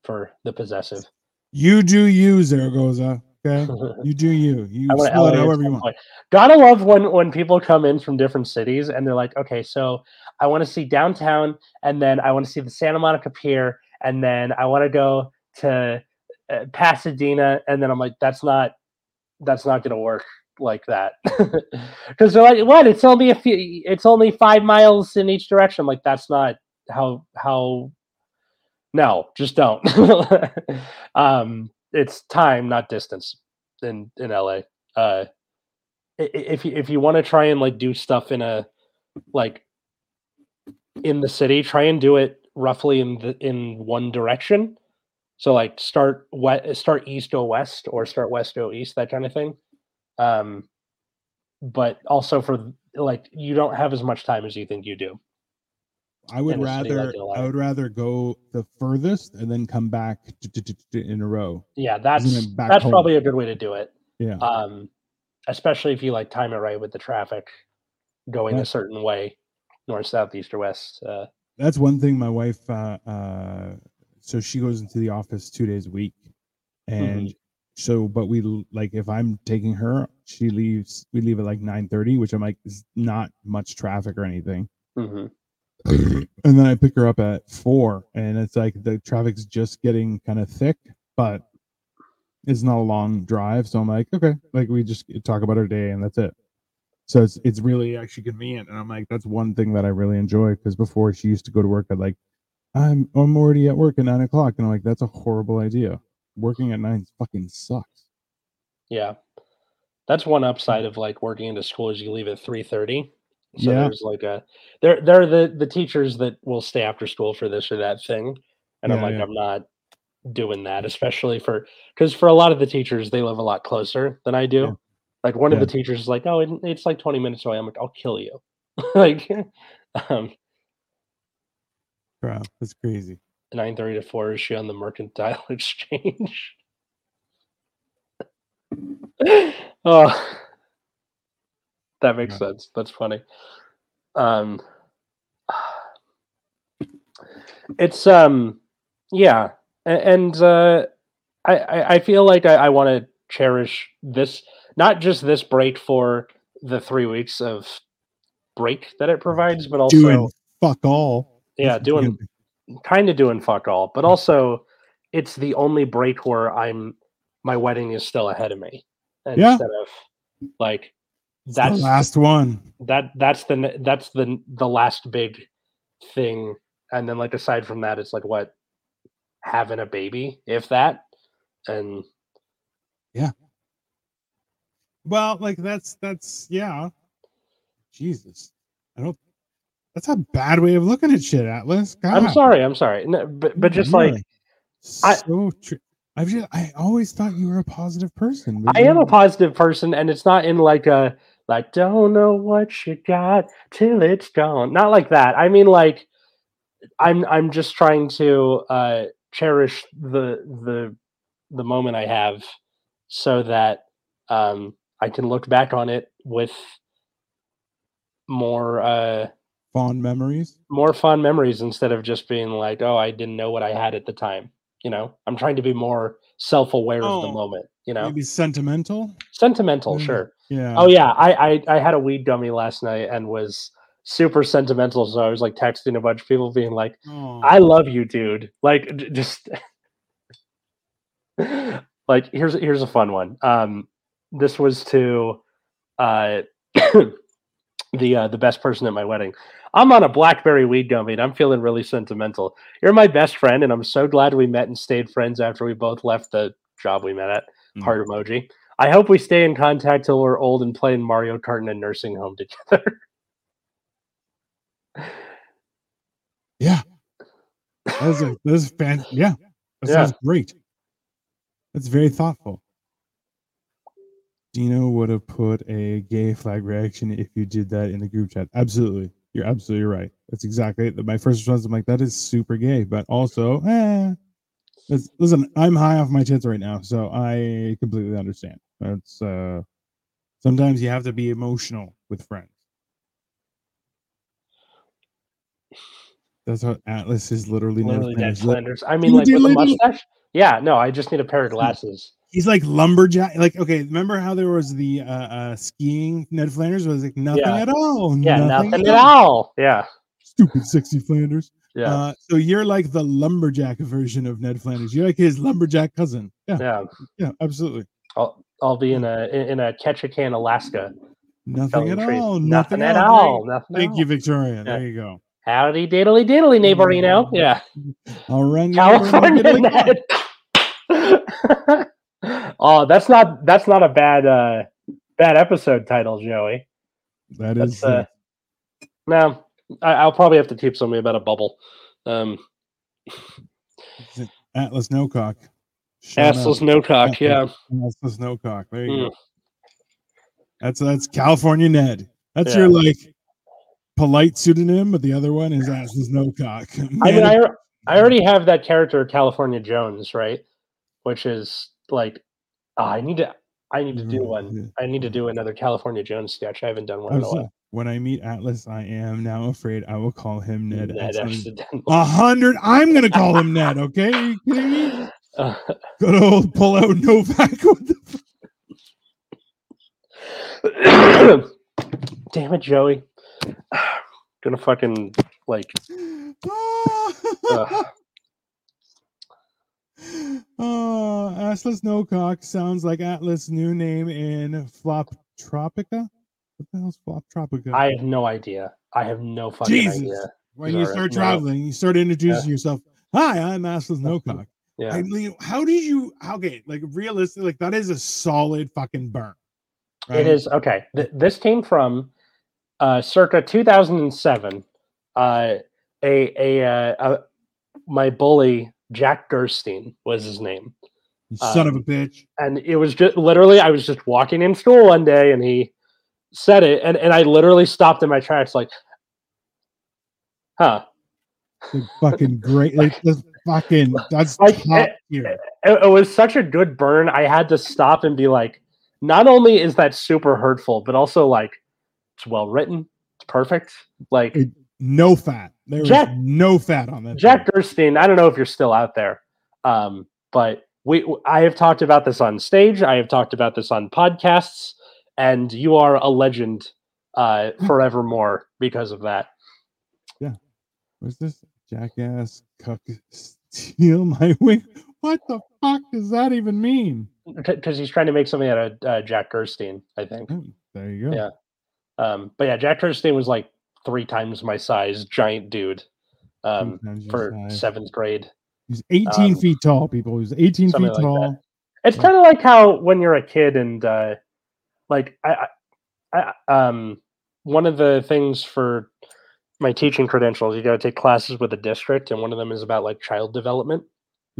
for the possessive. You do you, Zaragoza. Okay, you do you. You spell it however you want. Gotta love when when people come in from different cities and they're like, okay, so I want to see downtown, and then I want to see the Santa Monica Pier, and then I want to go to uh, Pasadena, and then I'm like, that's not that's not gonna work like that because they're like, what? It's only a few. It's only five miles in each direction. I'm like, that's not how how. No, just don't. um, it's time, not distance. In in LA, uh, if you if you want to try and like do stuff in a like in the city, try and do it roughly in the in one direction. So like start west, start east go west, or start west go east, that kind of thing. Um, but also for like you don't have as much time as you think you do. I would city like rather I would rather go the furthest and then come back in a row. Yeah, that's that's home? probably a good way to do it. Yeah. Um, especially if you like time it right with the traffic going Yeah. a certain way, north, south, east, or west. Uh, That's one thing my wife uh uh so she goes into the office 2 days a week and so but we like if I'm taking her she leaves we leave at like 9:30 which I'm like is not much traffic or anything mhm. and then I pick her up at 4 and it's like the traffic's just getting kind of thick but it's not a long drive so I'm like okay like we just talk about our day and that's it So it's it's really actually convenient. And I'm like, that's one thing that I really enjoy because before she used to go to work at like, I'm I'm already at work at nine o'clock, and I'm like, that's a horrible idea. Working at nine fucking sucks. Yeah. That's one upside of like working into school is you leave at three thirty. So Yeah. there's like a there there are the the teachers that will stay after school for this or that thing. And I'm like, yeah. I'm not doing that, especially for because for a lot of the teachers, they live a lot closer than I do. Yeah. Like one Yeah. of the teachers is like, Oh, it, it's like 20 minutes away. I'm like, I'll kill you. like um Crap, that's crazy. 9:30 to 4 is she on the mercantile exchange? oh, that makes Yeah. sense. That's funny. Um, it's um, yeah, and uh, I I feel like I, I want to cherish this, not just this break for the three weeks of break that it provides, but also Doing fuck all. yeah, doing kind of doing fuck all, but also it's the only break where I'm my wedding is still ahead of me Yeah. instead of like it's the last one. that that's the that's the the last big thing and then like aside from that it's like what having a baby if that and yeah. Well, like that's that's yeah. Jesus, I don't. That's a bad way of looking at shit, Atlas. God, i'm sorry i'm sorry no, but but just like Really. I- so tr- I've just I always thought you were a positive person. I am a positive person, and it's not in like a like don't know what you got till it's gone. Not like that. I mean like I'm I'm just trying to uh cherish the the the moment I have so that um I can look back on it with more uh fond memories. more fond memories instead of just being like, oh, I didn't know what I had at the time. You know, I'm trying to be more self-aware of the Oh, moment, you know. Maybe sentimental. Sentimental, Mm. sure. Yeah. Oh yeah, I, I I had a weed gummy last night and was super sentimental. So I was like texting a bunch of people, being like, Oh, "I love you, dude." Like j- just like here's here's a fun one. Um, this was to uh the uh, the best person at my wedding. I'm on a blackberry weed gummy and I'm feeling really sentimental. You're my best friend, and I'm so glad we met and stayed friends after we both left the job we met at. Mm. Heart emoji. I hope we stay in contact till we're old and playing Mario Kart in a nursing home together. yeah. That was a, that was fan. Yeah, that Yeah. sounds great. That's very thoughtful. Dino would have put a gay flag reaction if you did that in the group chat. Absolutely. You're absolutely right. That's exactly it. My first response, I'm like, that is super gay, but also, eh. It's- listen, I'm high off my tits right now, so I completely understand. That's uh sometimes you have to be emotional with friends. That's how Atlas is literally, Literally Ned Flanders. I mean, like with a mustache. Yeah, no, I just need a pair of glasses. He's like lumberjack. Like, okay, remember how there was the uh, uh skiing Ned Flanders was like nothing Yeah. at all. Yeah, nothing at all. Yeah, Stupid sexy Flanders. Yeah, Uh, so you're like the lumberjack version of Ned Flanders. You're like his lumberjack cousin. Yeah, yeah. yeah, absolutely. I'll I'll be in a in a Ketchikan, Alaska. Nothing at trees. all. Nothing, Nothing, at at all. Nothing. Thank at you. Victoria. Yeah. There you go. Howdy diddly diddly, neighborino. Yeah, I'll run California Ned. oh, that's not that's not a bad uh bad episode title, Joey. That is That's uh, no. I, I'll probably have to keep something about a bubble. Um, Atlas Nocock. Shout out. assless no cock. Yeah, Atlas Nocock. There you Mm. go. That's that's California Ned. That's Yeah. your like polite pseudonym, but the other one is Atlas Nocock. I mean, I I already have that character, California Jones, right? Which is like, oh, I need to I need to do Mhm, one. I need to do another California Jones sketch. I haven't done one in a uh, while. when I meet Atlas, I am now afraid I will call him Ned. Ned accidentally. accidentally. A hundred. I'm gonna call him Ned. Okay, Are you kidding me? Uh, Good old pull out Novack. What the Damn it, Joey. Gonna fucking like oh, oh, Atlas Nocock sounds like Atlas' new name in Flop Tropica. What the hell's Flop Tropica? I have no idea. I have no fucking Jesus. idea. when you start no. traveling, you start introducing yourself. Hi, I'm Assless No Cock. Yeah. I mean, how did you? How okay? Like realistically, like that is a solid fucking burn. It is okay. Th- this came from uh, circa 2007. Uh, a a, uh, uh my bully Jack Gerstein was his name, You son of a um, bitch. and it was just literally I was just walking in school one day, and he said it, and and I literally stopped in my tracks like, huh. Fucking great. Like fucking. That's Like, top eh, it, it was such a good burn. I had to stop and be like, not only is that super hurtful, but also like it's well written, it's perfect. Like It- No fat. There is Jack- no fat on that. Jack thing. Gerstein, I don't know if you're still out there, um, but we I have talked about this on stage. I have talked about this on podcasts, and you are a legend uh, forevermore because of that. Yeah. What's this? Jackass cuck steal my wing. What the fuck does that even mean? Because he's trying to make something out of uh, Jack Gerstein, I think. Oh, there you go. Yeah. Um, but yeah, Jack Gerstein was like three times my size, giant dude, um, for size. seventh grade. He's 18 um, feet tall, people. He's 18 something feet like that. tall. It's kind of like how when you're a kid and uh, like I, I, um one of the things for my teaching credentials, you got to take classes with a district, and one of them is about like child development.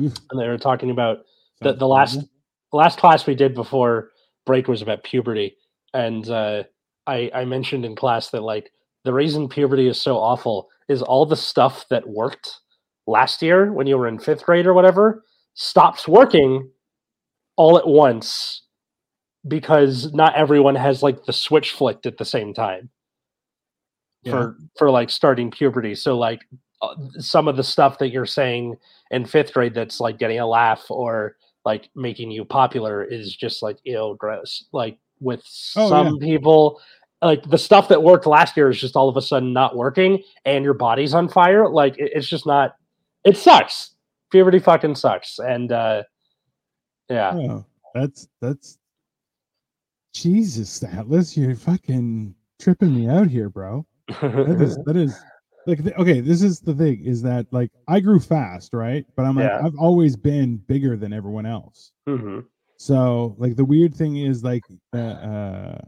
Oof. And they were talking about the, the last last class we did before break was about puberty, and uh, I I mentioned in class that like the reason puberty is so awful is all the stuff that worked last year when you were in fifth grade or whatever stops working all at once because not everyone has like the switch flicked at the same time for for like starting puberty. So like uh, some of the stuff that you're saying in fifth grade that's like getting a laugh or like making you popular is just like ill gross like with Oh, some people like the stuff that worked last year is just all of a sudden not working and your body's on fire like it- it's just not it sucks puberty fucking sucks and uh yeah Oh, that's that's Jesus, Atlas, you're fucking tripping me out here, bro. That is that is like okay. This is the thing is that like I grew fast, right? But I'm like Yeah. I've always been bigger than everyone else. hmm So like the weird thing is like uh, uh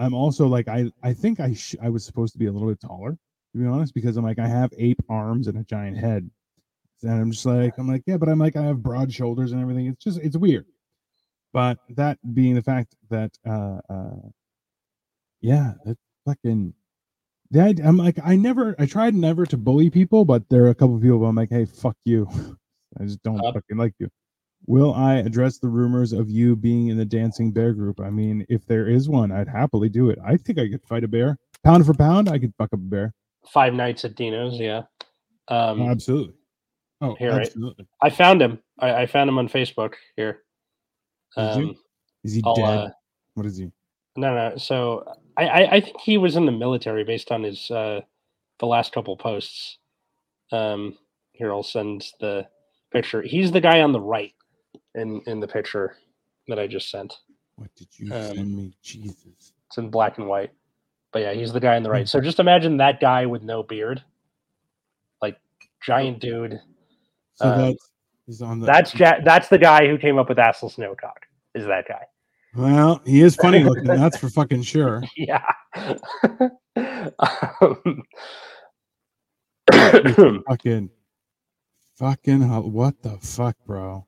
I'm also like I I think I sh- I was supposed to be a little bit taller to be honest because I'm like I have ape arms and a giant head. And I'm just like I'm like yeah, but I'm like I have broad shoulders and everything. It's just it's weird. But that being the fact that uh uh yeah, that fucking that I'm like I never I tried never to bully people, but there are a couple of people I'm like, hey, fuck you. I just don't Up. fucking like you. Will I address the rumors of you being in the dancing bear group? I mean, if there is one, I'd happily do it. I think I could fight a bear. Pound for pound, I could fuck up a bear. five nights at dino's yeah um Oh, absolutely. Oh, Here, right? absolutely. i found him I, I found him on facebook here um Is he I'll, dead? uh, what is he? No, no. So I, I, I think he was in the military based on his uh, the last couple posts. Um, here I'll send the picture. He's the guy on the right in in the picture that I just sent. What did you um, send me? Jesus. It's in black and white. But yeah, he's the guy on the right. So just imagine that guy with no beard, like giant dude. So um, that's he's on the That's ja- That's the guy who came up with Assless Snowcock. Is that guy? well, he is funny looking, that's for fucking sure. Yeah. Um, fucking fucking what the fuck, bro?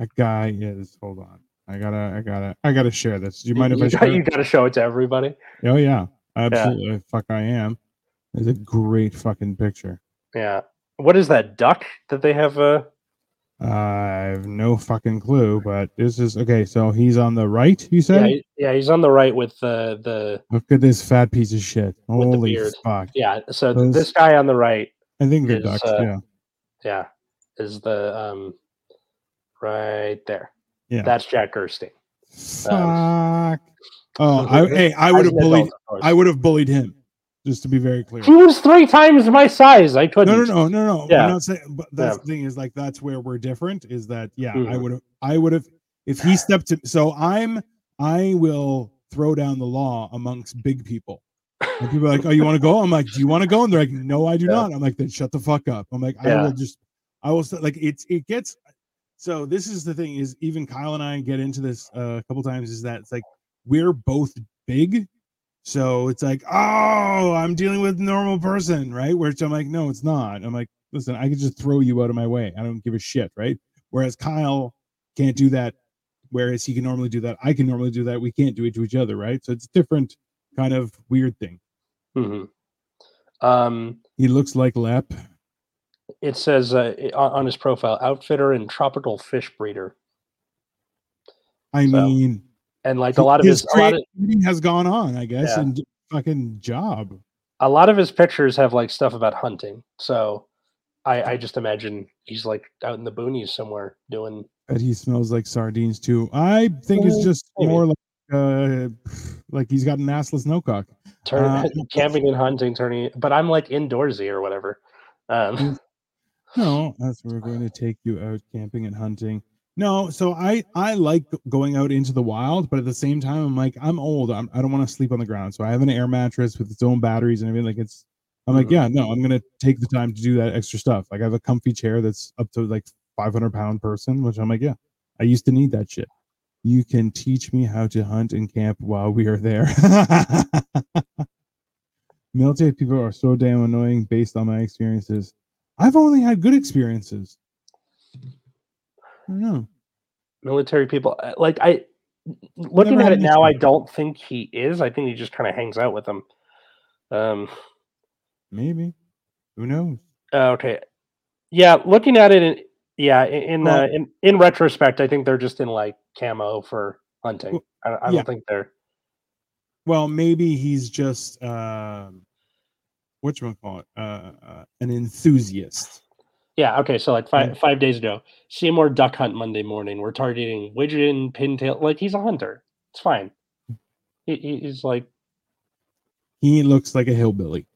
That guy is hold on. I gotta I gotta I gotta share this. Do you mind if I you, share? you got to show it to everybody. Oh yeah, absolutely. Fuck, I am. It's a great fucking picture. Yeah. What is that duck that they have? Uh, I have no fucking clue, but this is okay. So he's on the right. You yeah, said? he- yeah, he's on the right with the the Look at this fat piece of shit. Holy fuck! yeah. So Those- this guy on the right, I think they're is, ducks. uh, yeah, yeah, is the um right there. yeah. That's Jack Gerstein. fuck. oh, I, hey, I would have bullied. adult, of course. I would have bullied him. Just to be very clear. He was three times my size. I couldn't. No, no, no, no, no. Yeah. I'm not saying, but that's Yeah. the thing is like that's where we're different. Is that yeah? I Mhm. would have, I would have, if he stepped to. So I'm, I will throw down the law amongst big people. And people are like, "Oh, you want to go?" I'm like, "Do you want to go?" And they're like, "No, I do Yeah. not." I'm like, "Then shut the fuck up." I'm like, "I Yeah. will just, I will st- like it's it gets." So this is the thing: is even Kyle and I get into this uh, a couple times. Is that it's like we're both big, so it's like, "Oh, I'm dealing with normal person," right? Which I'm like, "No, it's not." I'm like, "Listen, I could just throw you out of my way. I don't give a shit," right? Whereas Kyle can't do that. Whereas he can normally do that, I can normally do that. We can't do it to each other, right? So it's a different kind of weird thing. hmm Um, He looks like Lep. It says uh, on his profile, outfitter and tropical fish breeder, I So, mean, and like a lot of his, a lot of, has gone on, I guess, Yeah. and fucking job. a lot of his pictures have like stuff about hunting. So I, I just imagine he's like out in the boonies somewhere doing. But he smells like sardines too. I think it's Mm, just more like uh like he's got an assless no cock. Turn, Uh, camping and hunting, turning, but I'm like indoorsy or whatever. Um. No, that's we're going to take you out camping and hunting. No, so I I like going out into the wild, but at the same time, I'm like I'm old. I'm, I don't want to sleep on the ground, so I have an air mattress with its own batteries and everything. Like it's, I'm like, Mhm. yeah, no, I'm gonna take the time to do that extra stuff. Like I have a comfy chair that's up to like 500 pound person, which I'm like, yeah, I used to need that shit. You can teach me how to hunt and camp while we are there. Military people are so damn annoying based on my experiences. I've only had good experiences. I don't know. military people, uh, like I, looking Never at it now, I don't think he is. I think he just kind of hangs out with them. Um, Maybe. Who knows? uh, okay, yeah, looking at it, in, yeah, in in, Well- uh, in in retrospect, I think they're just in like camo for hunting. I, I don't think they're. Well, maybe he's just um what you call it? Uh, uh an enthusiast. Yeah. Okay. So like five Yeah. five days ago, Seymour duck hunt Monday morning. We're targeting widgeon, pintail. Like he's a hunter. It's fine. He, he- he's like, He looks like a hillbilly.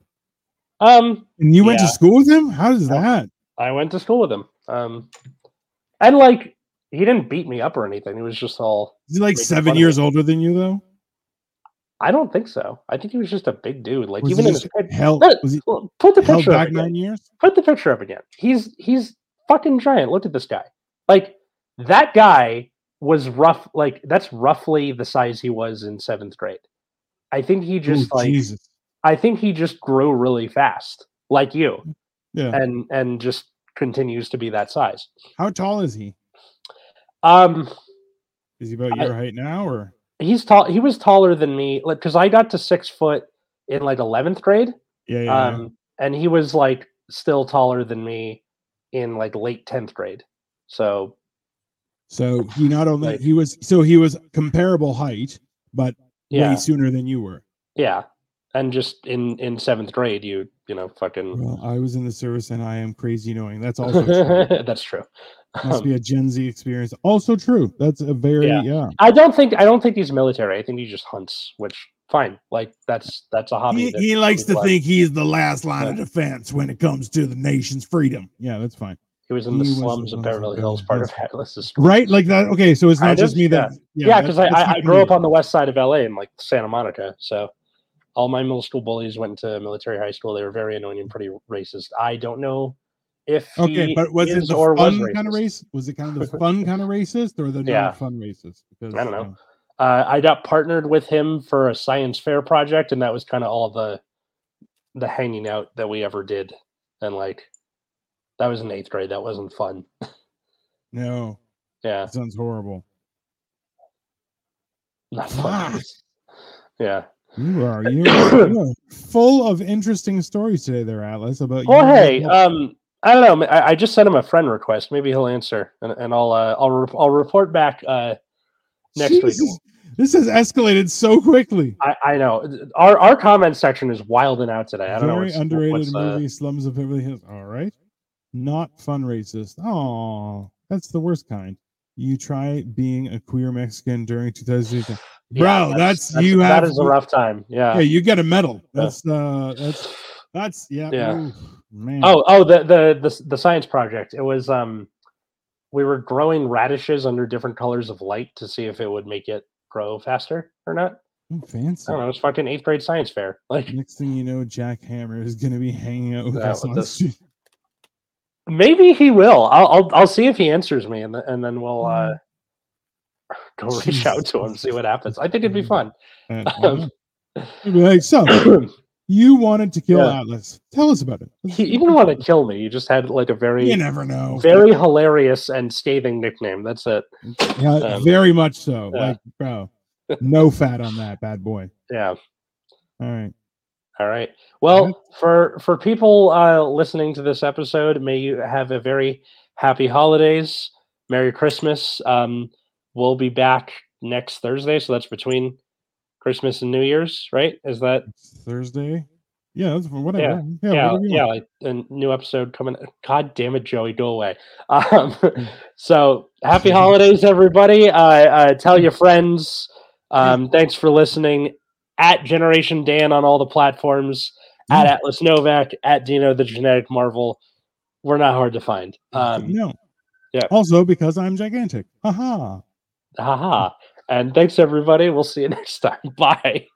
um, And you went to school with him? How does that? I went to school with him. Um, and like he didn't beat me up or anything. He was just all. He's like seven years older than you though? I don't think so. I think he was just a big dude. Like Was even in his just pic- was he put the picture up back again. nine years? Put the picture up again. He's he's fucking giant. Look at this guy. Like that guy was rough. Like that's roughly the size he was in seventh grade. I think he just oh, like Jesus. I think he just grew really fast, like you, Yeah. and and just continues to be that size. How tall is he? Um, Is he about I- your height now or he's tall. He was taller than me, like because I got to six foot in like eleventh grade. yeah, yeah, yeah. Um, and he was like still taller than me in like late tenth grade. So So he not only Like- he was so he was comparable height, but yeah, way sooner than you were. yeah, and just in in seventh grade, you you know fucking. Well, I was in the service and I am crazy knowing. That's also true. That's true. Must Um, be a Gen Z experience. Also true. That's a very Yeah. yeah. I don't think I don't think he's military. I think he just hunts, which fine. Like that's that's a hobby. He, that he likes to people have. think he is the last line of defense when it comes to the nation's freedom. Yeah, that's fine. he was in the he was slums the of slums Beverly Hills, part of Hills. Atlas's. Right? Like that. Okay, so it's not Kind just of, me that. Yeah, because I, that's I, I grew up on the west side of LA in like Santa Monica, so all my middle school bullies went to military high school. They were very annoying and pretty racist. I don't know if Okay, but was it the or was fun kind of racist. race? Was it kind of the fun kind of racist or the Yeah. fun racist? Because I don't know. you Uh, I got partnered with him for a science fair project, and that was kind of all the the hanging out that we ever did. And like that was in eighth grade. That wasn't fun. No, Yeah, that sounds horrible. not fun. Yeah. You are you are, you are full of interesting stories today, there, Atlas. About Well, you hey, um, I don't know. I, I just sent him a friend request. Maybe he'll answer, and, and I'll uh, I'll re- I'll report back uh, next week. This has escalated so quickly. I, I know our our comment section is wilding out today. I don't know Very what's, underrated what's, uh, movie, Slums of Beverly Hills. All right, not fun racist. Oh, that's the worst kind. You try being a queer Mexican during 2000. yeah, Bro, that's, you that have. is a rough time. Yeah. yeah, you get a medal. Yeah. That's uh, that's that's yeah. Yeah. Oh, oh, the, the the the science project. It was um, we were growing radishes under different colors of light to see if it would make it grow faster or not. Oh, fancy. I don't know. It's fucking eighth grade science fair. Like Next thing you know, Jack Hammer is going to be hanging out with us on this- street. maybe he will. I'll I'll, I'll see if he answers me, and and then we'll uh, go reach out to him, see what happens. I think it'd be fun. Uh, he'd be like, so you wanted to kill Yeah. Atlas. Tell us about it. he, he didn't want to kill me. He just had like a very You never know. very hilarious and scathing nickname. That's it. Yeah, um, very much so. yeah. Like, bro, no fat on that bad boy. Yeah. All right. All right. Well, for for people uh, listening to this episode, may you have a very happy holidays, Merry Christmas. Um, we'll be back next Thursday, so that's between Christmas and New Year's, right? Is that Thursday. Yeah, that's whatever. Yeah, Yeah, yeah, whatever yeah, like a new episode coming. God damn it, Joey, go away. Um, so happy holidays, everybody. Uh, uh, tell your friends. Um, thanks for listening. At Generation Dan on all the platforms. At. Atlas Novack. At Dino the Genetic Marvel. We're not hard to find. Um, no. yeah. Also, because I'm gigantic. Haha. haha. And thanks everybody. We'll see you next time. Bye.